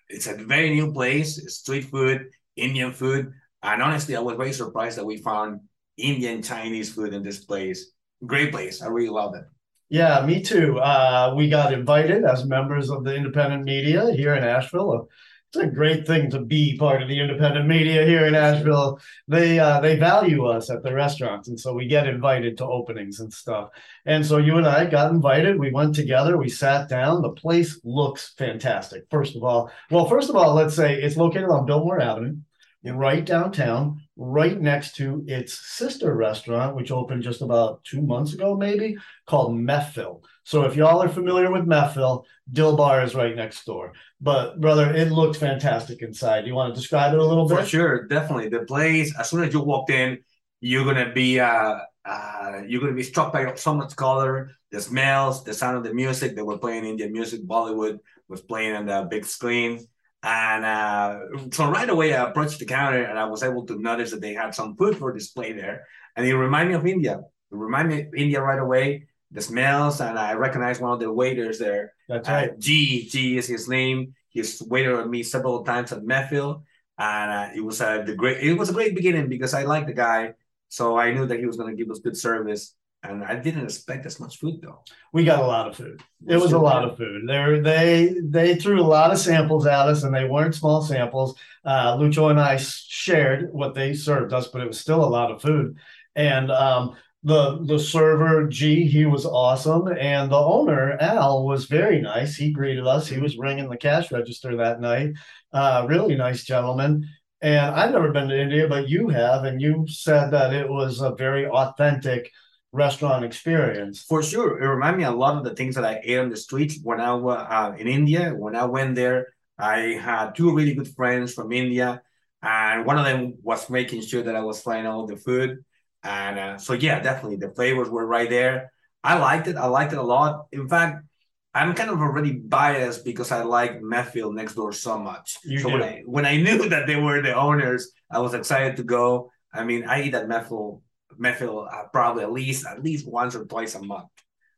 it's a very new place. It's street food, Indian food, and honestly, I was very surprised that we found Indian Chinese food in this place. Great place. I really love it. Yeah, me too. Uh, we got invited as members of the independent media here in Asheville. It's a great thing to be part of the independent media here in Asheville. They uh, they value us at the restaurants, and so we get invited to openings and stuff. And so you and I got invited. We went together. We sat down. The place looks fantastic. First of all, well, first of all, let's say it's located on Biltmore Avenue, right downtown, right next to its sister restaurant, which opened just about two months ago, maybe called Mehfil. So if y'all are familiar with Mehfil, Dill Bar is right next door. But brother, it looked fantastic inside. Do you want to describe it a little For bit? sure, definitely. The place, as soon as you walked in, you're gonna be uh, uh you're gonna be struck by so much color, the smells, the sound of the music. They were playing Indian music, Bollywood was playing on the big screen. And uh, so right away I approached the counter and I was able to notice that they had some food for display there. And it reminded me of India. It reminded me of India right away. The smells, and I recognized one of the waiters there. That's Uh, right. G, G is his name. He's waited on me several times at Mehfil, and uh, it was uh, the great. It was a great beginning because I liked the guy, so I knew that he was going to give us good service. And I didn't expect as much food though. We got a lot of food. It was a lot of food. They they they threw a lot of samples at us, and they weren't small samples. Uh, Lucho and I shared what they served us, but it was still a lot of food. And um, the the server G, he was awesome, and the owner Al was very nice. He greeted us. He was ringing the cash register that night. Uh, really nice gentleman. And I've never been to India, but you have, and you said that it was a very authentic restaurant experience. For sure, it reminded me a lot of the things that I ate on the streets when I was uh, in India. When I went there, I had two really good friends from India, and one of them was making sure that I was trying all the food. And uh, so, yeah, definitely the flavors were right there. I liked it. I liked it a lot. In fact, I'm kind of already biased because I like Mehfil next door so much. You so do. when I when I knew that they were the owners, I was excited to go. I mean, I eat at Mehfil Mehfil uh, probably at least at least once or twice a month.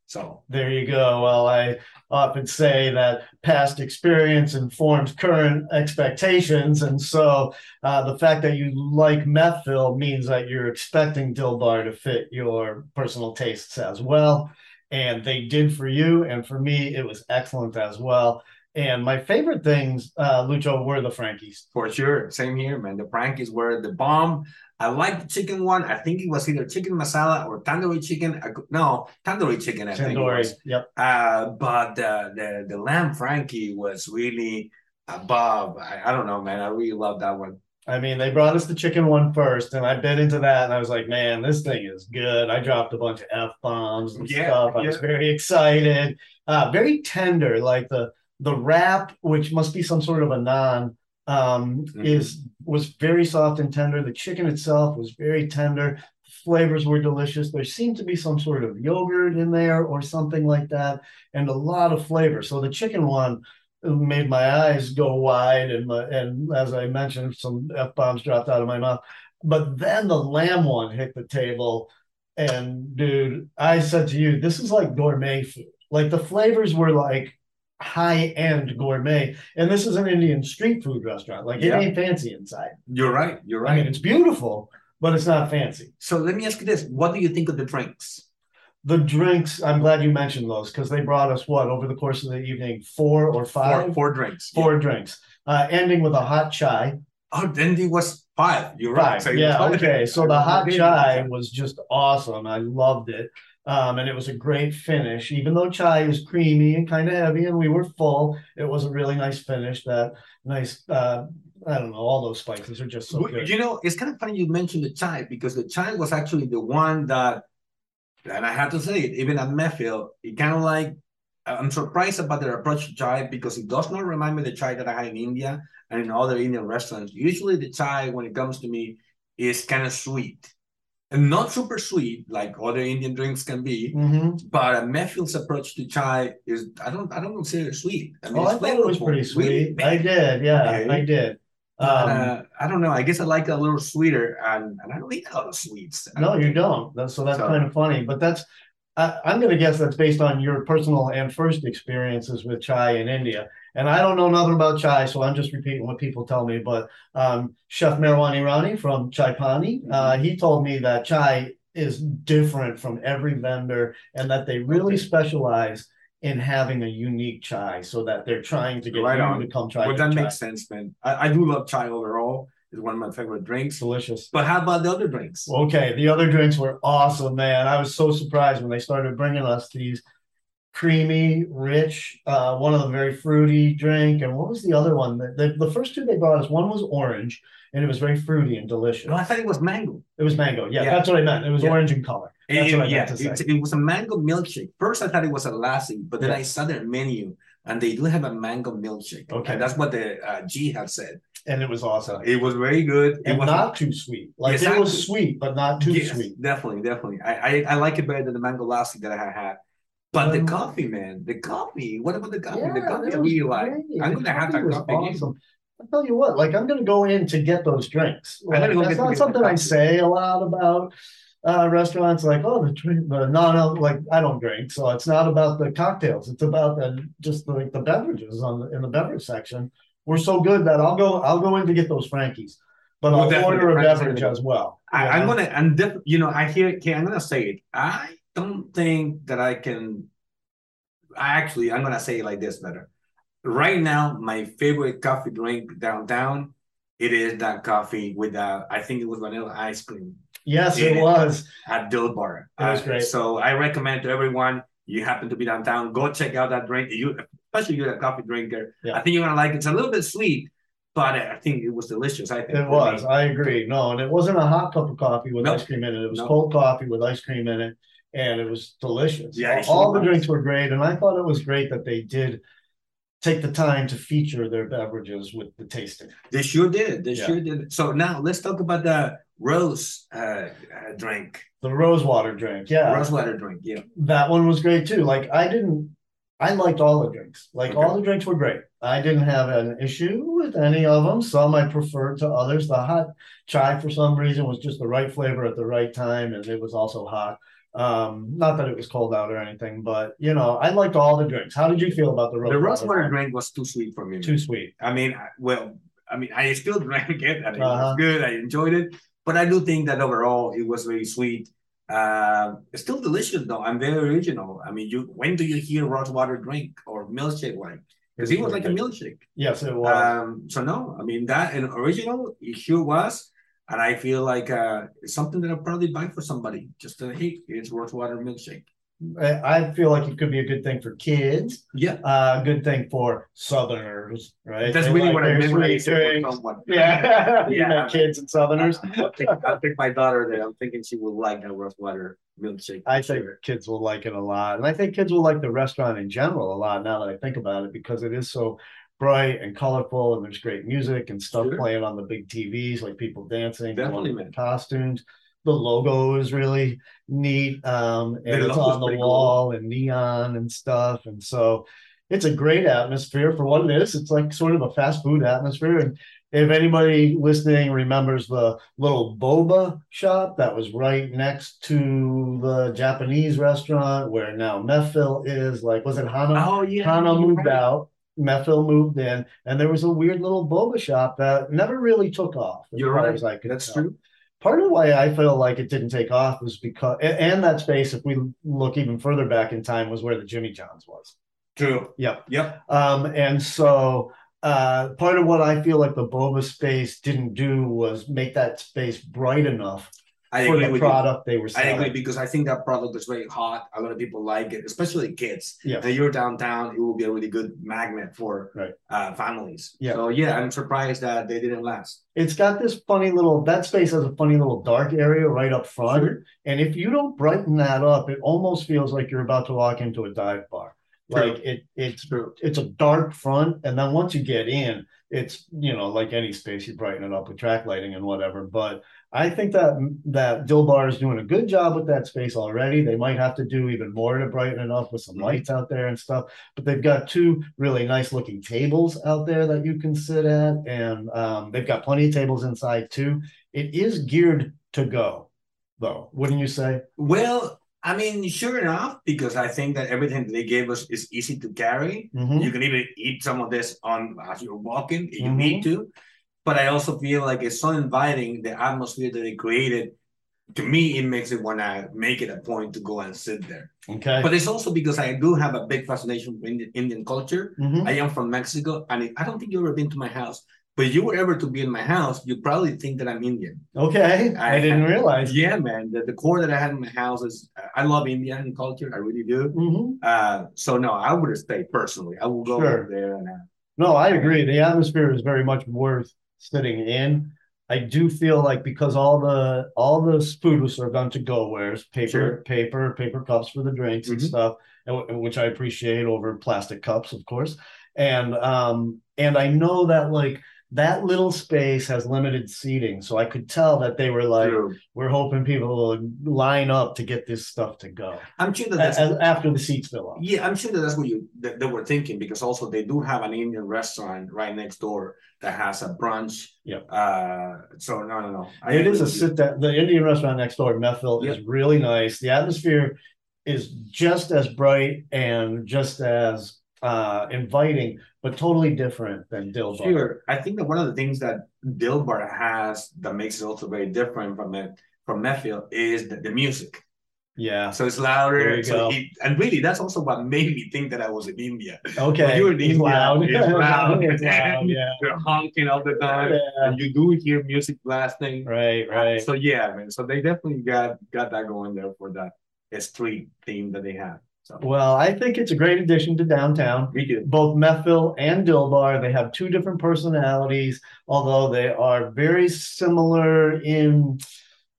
So There you go. Well, I often say that past experience informs current expectations. And so uh, the fact that you like Mehfil means that you're expecting Dilbar to fit your personal tastes as well. And they did for you. And for me, it was excellent as well. And my favorite things, uh, Lucho, were the Frankies. For sure. Same here, man. The Frankies were the bomb. I like the chicken one. I think it was either chicken masala or tandoori chicken. no, tandoori chicken. I tandoori, think it was. Yep. Uh, but the, the the lamb Frankie was really above. I, I don't know, man. I really love that one. I mean, they brought us the chicken one first, and I bit into that, and I was like, "Man, this thing is good." I dropped a bunch of f bombs and yeah, stuff. I yeah. was very excited, uh, very tender. Like the the wrap, which must be some sort of a naan, um, mm-hmm. is was very soft and tender. The chicken itself was very tender. Flavors were delicious. There seemed to be some sort of yogurt in there or something like that, and a lot of flavor. So the chicken one made my eyes go wide, and my, and as I mentioned, some f bombs dropped out of my mouth. But then the lamb one hit the table, and dude, I said to you, this is like gourmet food. Like the flavors were like high end gourmet. And this is an Indian street food restaurant. Like yeah. it ain't fancy inside. You're right. You're right. I mean, it's beautiful, but it's not fancy. So let me ask you this: What do you think of the drinks? The drinks, I'm glad you mentioned those because they brought us what over the course of the evening, four or five, four drinks, four yeah. drinks, uh, ending with a hot chai. Oh, it was five. You're five. right. So yeah. Okay. So the hot chai was just awesome. I loved it. Um, and it was a great finish. Even though chai is creamy and kind of heavy, and we were full, it was a really nice finish. That nice, uh, I don't know, all those spices are just so good. You know, it's kind of funny you mentioned the chai because the chai was actually the one that, and I have to say it, even at Mehfil, it kind of like I'm surprised about their approach to chai because it does not remind me of the chai that I had in India and in other Indian restaurants. Usually, the chai, when it comes to me, is kind of sweet and not super sweet like other Indian drinks can be. Mm-hmm. But Mehfil's approach to chai is I don't I don't consider it sweet. I mean, oh, I thought it was pretty sweet. I did, yeah, okay. I did. Um, uh, I don't know. I guess I like it a little sweeter, and, and I don't eat a lot of sweets. No, you don't. That's, so that's so, kind of funny. But that's I, am going to guess that's based on your personal and first experiences with chai in India. And I don't know nothing about chai, so I'm just repeating what people tell me. But um, Chef Merwan Irani from Chai Pani, uh, he told me that chai is different from every vendor and that they really specialize in having a unique chai so that they're trying to get right you on. to come try. Well, that chai. makes sense, man. I, I do love chai overall is one of my favorite drinks. Delicious. But how about the other drinks? Okay, the other drinks were awesome, man. I was so surprised when they started bringing us these creamy, rich. Uh, one of them very fruity drink, and what was the other one? The, the, the, first two they brought us, one was orange, and it was very fruity and delicious. No, I thought it was mango. It was mango. Yeah, yeah. that's what I meant. It was yeah. orange in color. That's it, what I yeah, meant to say. It, it, was a mango milkshake. First, I thought it was a lassi, but then yeah. I saw their menu, and they do have a mango milkshake. Okay, and that's what the uh, G had said and it was awesome. It was very good. And it was not too sweet. Like exactly. it was sweet, but not too yes, sweet. Definitely, definitely. I, I, I like it better than the mango lassi that I had. But the coffee, man, the coffee. What about the coffee? Yeah, the coffee I really like. I'm gonna have that coffee. Awesome. I tell you what, like I'm gonna go in to get those drinks. Like, that's not something I say a lot about uh, restaurants. Like, oh, the drink, the non like I don't drink, so it's not about the cocktails. It's about the just the, like the beverages on the, in the beverage section we're so good that I'll go I'll go in to get those Frankies, but I'll order a beverage as well. I, am gonna and def, you know I hear okay, I'm gonna say it. I don't that I can. I actually I'm gonna say it like this better. Right now, my favorite coffee drink downtown, it is that coffee with uh, I think it was vanilla ice cream. Yes, it, it was at Dilbar. It was uh, great. So I recommend to everyone you happen to be downtown, go check out that drink. You especially you're a coffee drinker. Yeah. I think you're gonna like it. It's a little bit sweet, but I think it was delicious. I think it was. Me. I agree. No, and it wasn't a hot cup of coffee with ice cream in it. It was cold coffee with ice cream in it, and it was delicious. Yeah, all, the drinks were great, and I thought it was great that they did take the time to feature their beverages with the tasting. They sure did. They yeah. sure did. So now let's talk about the rose uh, uh, drink. The rose water drink, yeah. Rose water drink, yeah. That one was great too. Like I didn't I liked all the drinks. Like okay. all the drinks were great. I didn't have an issue with any of them. Some I preferred to others. The hot chai, for some reason, was just the right flavor at the right time, and it was also hot. Um, not that it was cold out or anything, but you know, I liked all the drinks. How did you feel about the rose? The rose water drink was too sweet for me. Too sweet. I mean, well, I mean, I still drank it, and it uh-huh. was good. I enjoyed it, but I do think that overall it was very sweet. Uh, it's still delicious though. I'm very original. I mean, you when do you hear rose water drink or milkshake wine? because it was like a milkshake. Yes, it was. Um, so no, I mean that and original it sure was, and I feel like uh, it's something that I'll probably buy for somebody. Just to, hey, it's water milkshake. I feel like it could be a good thing for kids. Yeah, uh, good thing for Southerners, right? That's they really like what I meant when I said Yeah, yeah, kids and Southerners. I'll pick, I'll pick my daughter there. I'm thinking she will like that water milkshake. I think sure. kids will like it a lot, and I think kids will like the restaurant in general a lot. Now that I think about it, because it is so bright and colorful, and there's great music and stuff sure. playing on the big TVs, like people dancing, definitely, man. costumes the logo is really neat um and it's on the wall cool. and neon and stuff and so it's a great atmosphere for what it is it's like sort of a fast food atmosphere and if anybody listening remembers the little boba shop that was right next to the Japanese restaurant where now Mehfil is, like, was it Hana? Oh, yeah. Hana moved right. out, Mehfil moved in, and there was a weird little boba shop that never really took off. You're right. That's tell. true part of why I feel like it didn't take off was because, and that space, if we look even further back in time, was where the Jimmy John's was. True. Yep. Yep. Um, and so uh, part of what I feel like the boba space didn't do was make that space bright enough I for the product you. they were selling. I agree because I think that product is very hot. A lot of people like it, especially kids. Yeah. And you're downtown, it will be a really good magnet for right. uh, families. Yeah. So yeah, I'm surprised that they didn't last. It's got this funny little that space has a funny little dark area right up front. Sure. And if you don't brighten that up, it almost feels like you're about to walk into a dive bar. True. Like it it's True. it's a dark front. And then once you get in, it's you know, like any space, you brighten it up with track lighting and whatever. But I think that that Dilbar is doing a good job with that space already. They might have to do even more to brighten it up with some mm-hmm. lights out there and stuff. But they've got two really nice looking tables out there that you can sit at, and um, they've got plenty of tables inside too. It is geared to go, though, wouldn't you say? Well, I mean, sure enough, because I think that everything that they gave us is easy to carry. Mm-hmm. You can even eat some of this on as you're walking if you mm-hmm. need to but I also feel like it's so inviting the atmosphere that they created. To me, it makes it want to make it a point to go and sit there. Okay. But it's also because I do have a big fascination with Indian, Indian culture. Mm-hmm. I am from Mexico, and I don't think you've ever been to my house. But if you were ever to be in my house, you probably think that I'm Indian. Okay, I, I didn't realize. Yeah, man. The, the core that I had in my house is I love Indian culture. I really do. Mm-hmm. Uh, so no, I would stay personally. I will go sure. there and. Uh, no, I agree. The atmosphere is very much worth sitting in. I do feel like because all the all the food was served on to go wares, paper, sure. paper, paper cups for the drinks mm-hmm. and stuff, and, which I appreciate over plastic cups, of course. And um and I know that like that little space has limited seating. So I could tell that they were like, True. we're hoping people will line up to get this stuff to go. I'm sure that that's after the seats fill up. Yeah, I'm sure that that's what you that they were thinking because also they do have an Indian restaurant right next door that has a brunch. Yep. Uh, so no, no, no. I it is a sit down. The Indian restaurant next door, Mehfil, yep. is really nice. The atmosphere is just as bright and just as uh, inviting, but totally different than Dilbar. Sure, I think that one of the things that Dilbar has that makes it also very different from it from Mehfil is the, the music. Yeah. So it's louder. So he, and really, that's also what made me think that I was in India. Okay. you were in India, loud. It's loud. it's loud. Yeah. You're honking all the time, yeah. and you do hear music blasting. Right. Right. So yeah, man. So they definitely got got that going there for that street theme that they have. So. Well, I think it's a great addition to downtown. Me too. Both Mehfil and Dilbar, they have two different personalities, although they are very similar in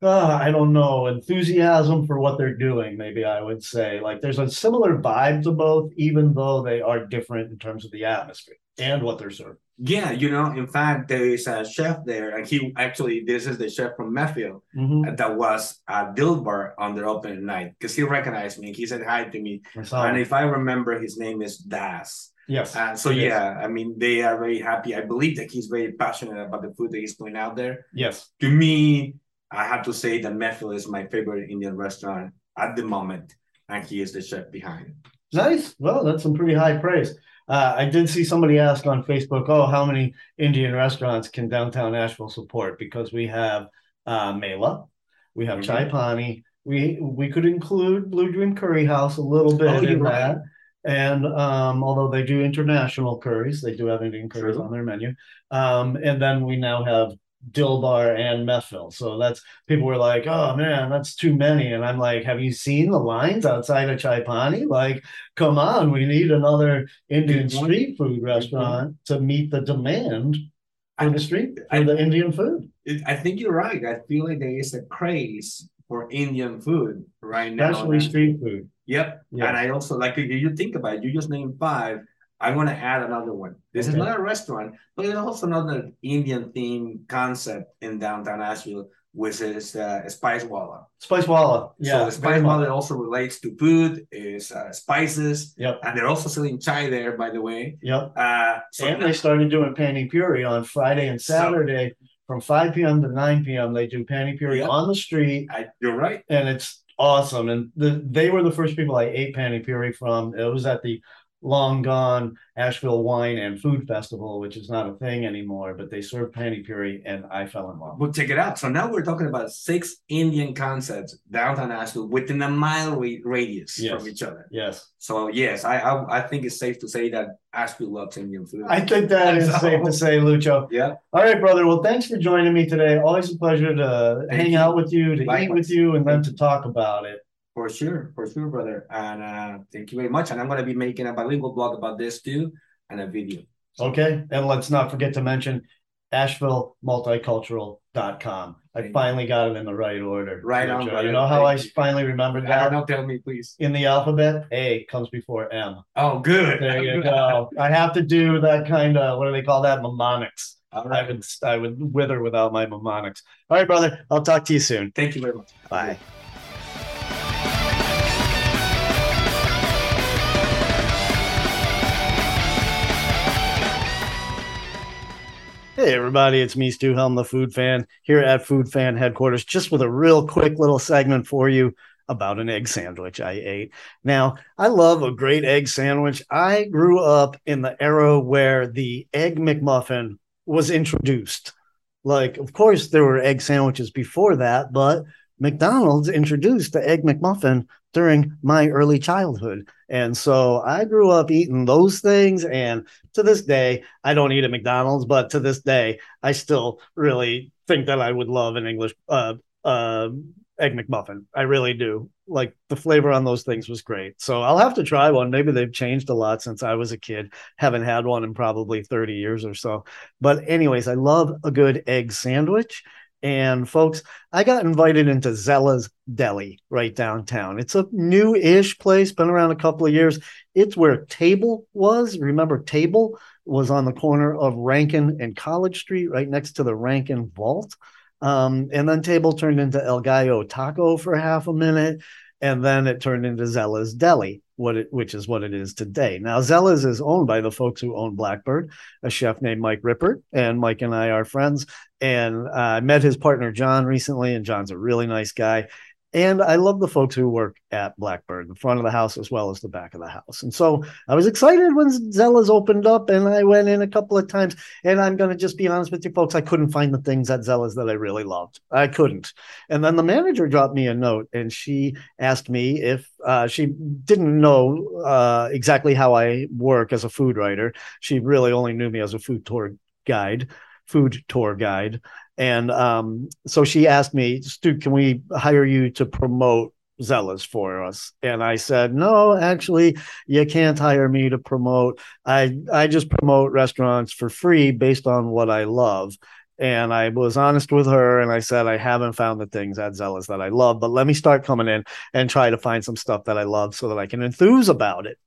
uh, I don't know, enthusiasm for what they're doing, maybe I would say. Like there's a similar vibe to both, even though they are different in terms of the atmosphere and what they're serving. Yeah, you know, in fact, there is a chef there, and he actually, this is the chef from Mehfil mm-hmm. that was at Dilbar on their opening night because he recognized me. He said hi to me. And if I remember, his name is Das. Yes. Uh, so yeah, is. I mean, they are very happy. I believe that he's very passionate about the food that he's putting out there. Yes. To me, I have to say that Mehfil is my favorite Indian restaurant at the moment, and he is the chef behind it. Nice. Well, that's some pretty high praise. Uh, I did see somebody ask on Facebook, "Oh, how many Indian restaurants can downtown Asheville support?" Because we have uh, Mela, we have mm-hmm. Chai Pani, we we could include Blue Dream Curry House a little bit oh, in right. that. And um, although they do international curries, they do have Indian curries True. on their menu. Um, and then we now have Dilbar and Mehfil. So that's people were like, oh man, that's too many. And I'm like, have you seen the lines outside of Chai Pani? Like, come on, we need another Indian street food restaurant to meet the demand for I- the street for I- the Indian food. I think you're right. I feel like there is a craze for Indian food right now. Especially street food. Yep. Yeah. And I also like you think about it, you just named five. I want to add another one. This is Okay. not a restaurant, but it's also another Indian theme concept in downtown Asheville, which is uh, Spicewalla. Spice Walla. Yeah. so the Spice. Walla also relates to food, is uh, spices, Yep. and they're also selling chai there, by the way. Yep. Uh, so and they started doing pani puri on Friday and So- Saturday from 5 p.m. to 9 p.m. They do pani puri Yeah. on the street, I, you're right. and it's awesome. And the, they were the first people I ate pani puri from. It was at the long gone Asheville Wine and Food Festival, which is not a thing anymore, but they served pani puri, and I fell in love. We'll check it out. So now we're talking about six Indian concepts downtown Asheville within a mile ra- radius Yes. from each other. Yes, So yes, I, I I think it's safe to say that Asheville loves Indian food. I think that is So- safe to say, Lucho. yeah, All right, brother. Well, thanks for joining me today. Always a pleasure to Thank hang you. out with you, to eat with you, and then to talk about it. For sure, for sure, brother. And uh, thank you very much. And I'm gonna be making a bilingual blog about this too and a video. Okay. And let's not forget to mention AshevilleMulticultural.com. I finally got it in the right order. Right on, brother. You know how I you. finally remembered I that? don't tell me please. In the alphabet, A comes before M. Oh, good. There you go. I have to do that kind of what do they call that? Mnemonics. All I right. would I would wither without my mnemonics. All right, brother. I'll talk to you soon. Thank you very much. Bye. Hey everybody, it's me, Stu Helm, the food fan, here at Food Fan Headquarters, just with a real quick little segment for you about an egg sandwich I ate. Now, I love a great egg sandwich. I grew up in the era where the Egg McMuffin was introduced. Like, of course, there were egg sandwiches before that, but McDonald's introduced the Egg McMuffin during my early childhood. And so I grew up eating those things. And to this day, I don't eat at McDonald's, but to this day, I still really think that I would love an English uh, uh, Egg McMuffin. I really do. Like the flavor on those things was great. So I'll have to try one. Maybe they've changed a lot since I was a kid. Haven't had one in probably 30 years or so. But, anyways, I love a good egg sandwich. And folks, I got invited into Zella's Deli right downtown. It's a new-ish place, been around a couple of years. It's where Table was. Remember, Table was on the corner of Rankin and College Street, right next to the Rankin Vault. Um, and then Table turned into El Gallo Taco for half a minute, and then it turned into Zella's Deli, what it, which is what it is today. Now, Zella's is owned by the folks who own Blackbird, a chef named Mike Rippert, and Mike and I are friends. And uh, I met his partner John recently, and John's a really nice guy. And I love the folks who work at Blackbird, the front of the house as well as the back of the house. And so I was excited when Zella's opened up, and I went in a couple of times. And I'm going to just be honest with you, folks, I couldn't find the things at Zella's that I really loved. I couldn't. And then the manager dropped me a note, and she asked me if uh, she didn't know uh, exactly how I work as a food writer. She really only knew me as a food tour guide, food tour guide. And um, so she asked me, Stu, can we hire you to promote Zella's for us? And I said, no, actually, you can't hire me to promote. I I just promote restaurants for free based on what I love. And I was honest with her and I said, I haven't found the things at Zella's that I love, but let me start coming in and try to find some stuff that I love so that I can enthuse about it.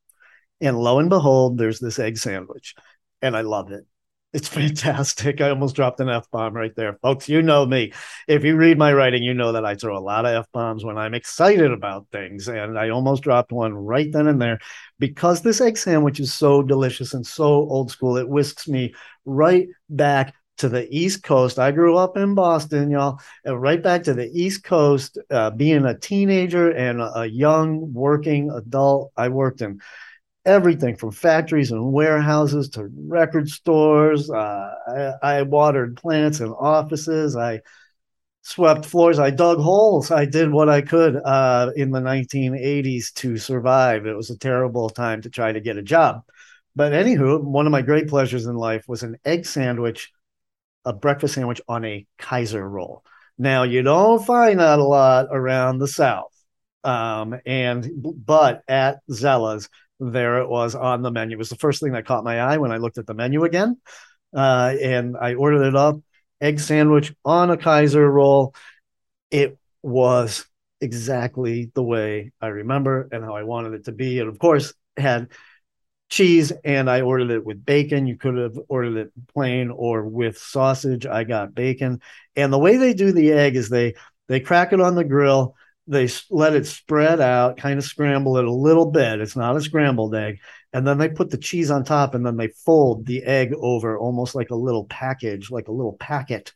And lo and behold, there's this egg sandwich, and I love it. It's fantastic. I almost dropped an F bomb right there. Folks, you know me. If you read my writing, you know that I throw a lot of F bombs when I'm excited about things. And I almost dropped one right then and there because this egg sandwich is so delicious and so old school. It whisks me right back to the East Coast. I grew up in Boston, y'all, and right back to the East Coast, uh, being a teenager and a, a young working adult. I worked in everything from factories and warehouses to record stores. Uh, I, I watered plants and offices. I swept floors. I dug holes. I did what I could uh, in the 1980s to survive. It was a terrible time to try to get a job. But anywho, one of my great pleasures in life was an egg sandwich, a breakfast sandwich on a Kaiser roll. Now you don't find that a lot around the South. Um, and but at Zella's, there it was on the menu. It was the first thing that caught my eye when I looked at the menu again. Uh, and I ordered it up egg sandwich on a Kaiser roll. It was exactly the way I remember and how I wanted it to be. And of course, had cheese and I ordered it with bacon. You could have ordered it plain or with sausage. I got bacon. And the way they do the egg is they they crack it on the grill, they let it spread out, kind of scramble it a little bit. It's not a scrambled egg. And then they put the cheese on top and then they fold the egg over almost like a little package, like a little packet,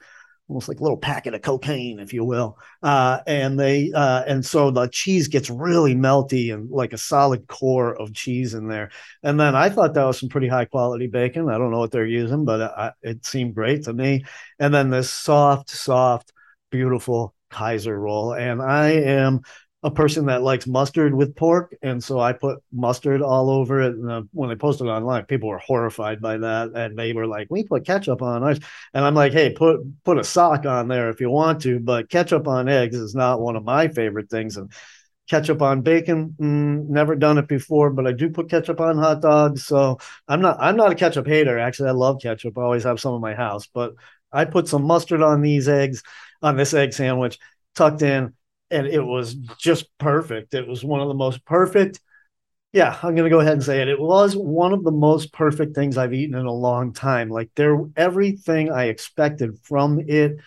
almost like a little packet of cocaine, if you will. Uh, and they, uh, and so the cheese gets really melty and like a solid core of cheese in there. And then I thought that was some pretty high quality bacon. I don't know what they're using, but uh, it seemed great to me. And then this soft, soft, beautiful Kaiser roll. And I am a person that likes mustard with pork, and so I put mustard all over it. And uh, when I posted online, people were horrified by that, and they were like, "We put ketchup on ours," and I'm like, "Hey, put put a sock on there if you want to, but ketchup on eggs is not one of my favorite things." And ketchup on bacon, mm, never done it before, but I do put ketchup on hot dogs. So I'm not I'm not a ketchup hater. Actually, I love ketchup. I always have some in my house, but I put some mustard on these eggs on this egg sandwich tucked in and it was just perfect. It was one of the most perfect. Yeah, I'm going to go ahead and say it. It was one of the most perfect things I've eaten in a long time. Like there everything I expected from it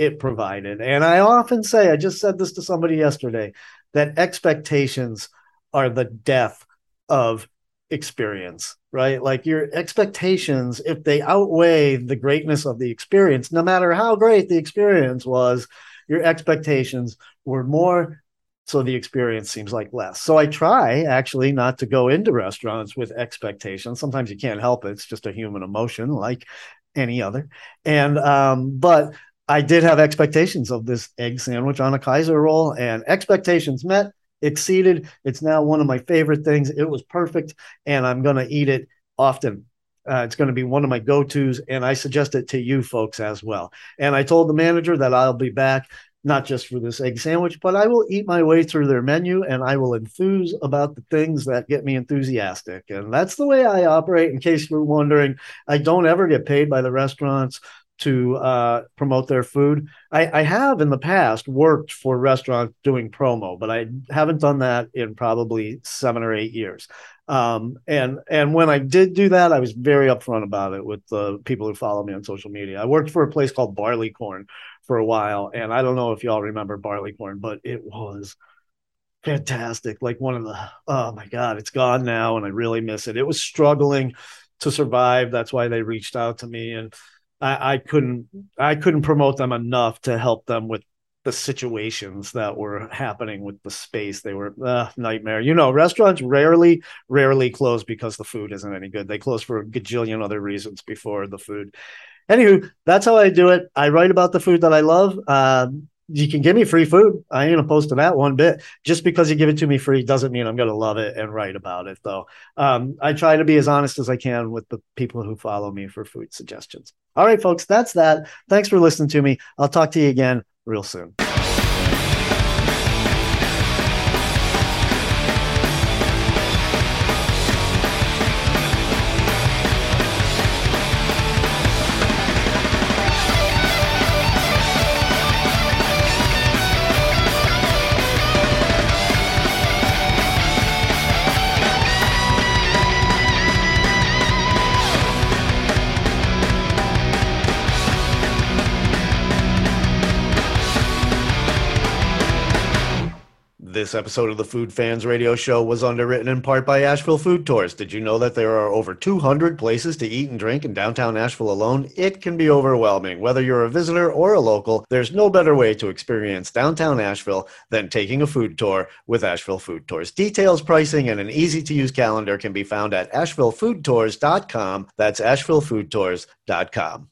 it provided. And I often say, I just said this to somebody yesterday, that expectations are the death of experience, right? Like your expectations, if they outweigh the greatness of the experience, no matter how great the experience was, your expectations were more so the experience seems like less. So I try actually not to go into restaurants with expectations. Sometimes you can't help it. It's just a human emotion like any other. And um, but I did have expectations of this egg sandwich on a Kaiser roll and expectations met, exceeded. It's now one of my favorite things. It was perfect and I'm going to eat it often. Uh, it's going to be one of my go tos, and I suggest it to you folks as well. And I told the manager that I'll be back not just for this egg sandwich, but I will eat my way through their menu and I will enthuse about the things that get me enthusiastic. And that's the way I operate. In case you're wondering, I don't ever get paid by the restaurants to uh, promote their food. I, I, have in the past worked for restaurants doing promo, but I haven't done that in probably seven or eight years. Um, and and when I did do that, I was very upfront about it with the people who follow me on social media. I worked for a place called Barleycorn for a while, and I don't know if y'all remember Barleycorn, but it was fantastic. Like one of the oh my god, it's gone now, and I really miss it. It was struggling to survive. That's why they reached out to me, and I, I couldn't I couldn't promote them enough to help them with the situations that were happening with the space. They were uh, nightmare. You know, restaurants rarely, rarely close because the food isn't any good. They close for a gajillion other reasons before the food. Anywho, that's how I do it. I write about the food that I love. Um, you can give me free food. I ain't opposed to that one bit. Just because you give it to me free doesn't mean I'm going to love it and write about it, though. Um, I try to be as honest as I can with the people who follow me for food suggestions. All right, folks, that's that. Thanks for listening to me. I'll talk to you again real soon. This episode of the Food Fans Radio Show was underwritten in part by Asheville Food Tours. Did you know that there are over 200 places to eat and drink in downtown Asheville alone? It can be overwhelming. Whether you're a visitor or a local, there's no better way to experience downtown Asheville than taking a food tour with Asheville Food Tours. Details, pricing, and an easy to use calendar can be found at ashevillefoodtours.com. That's ashevillefoodtours.com.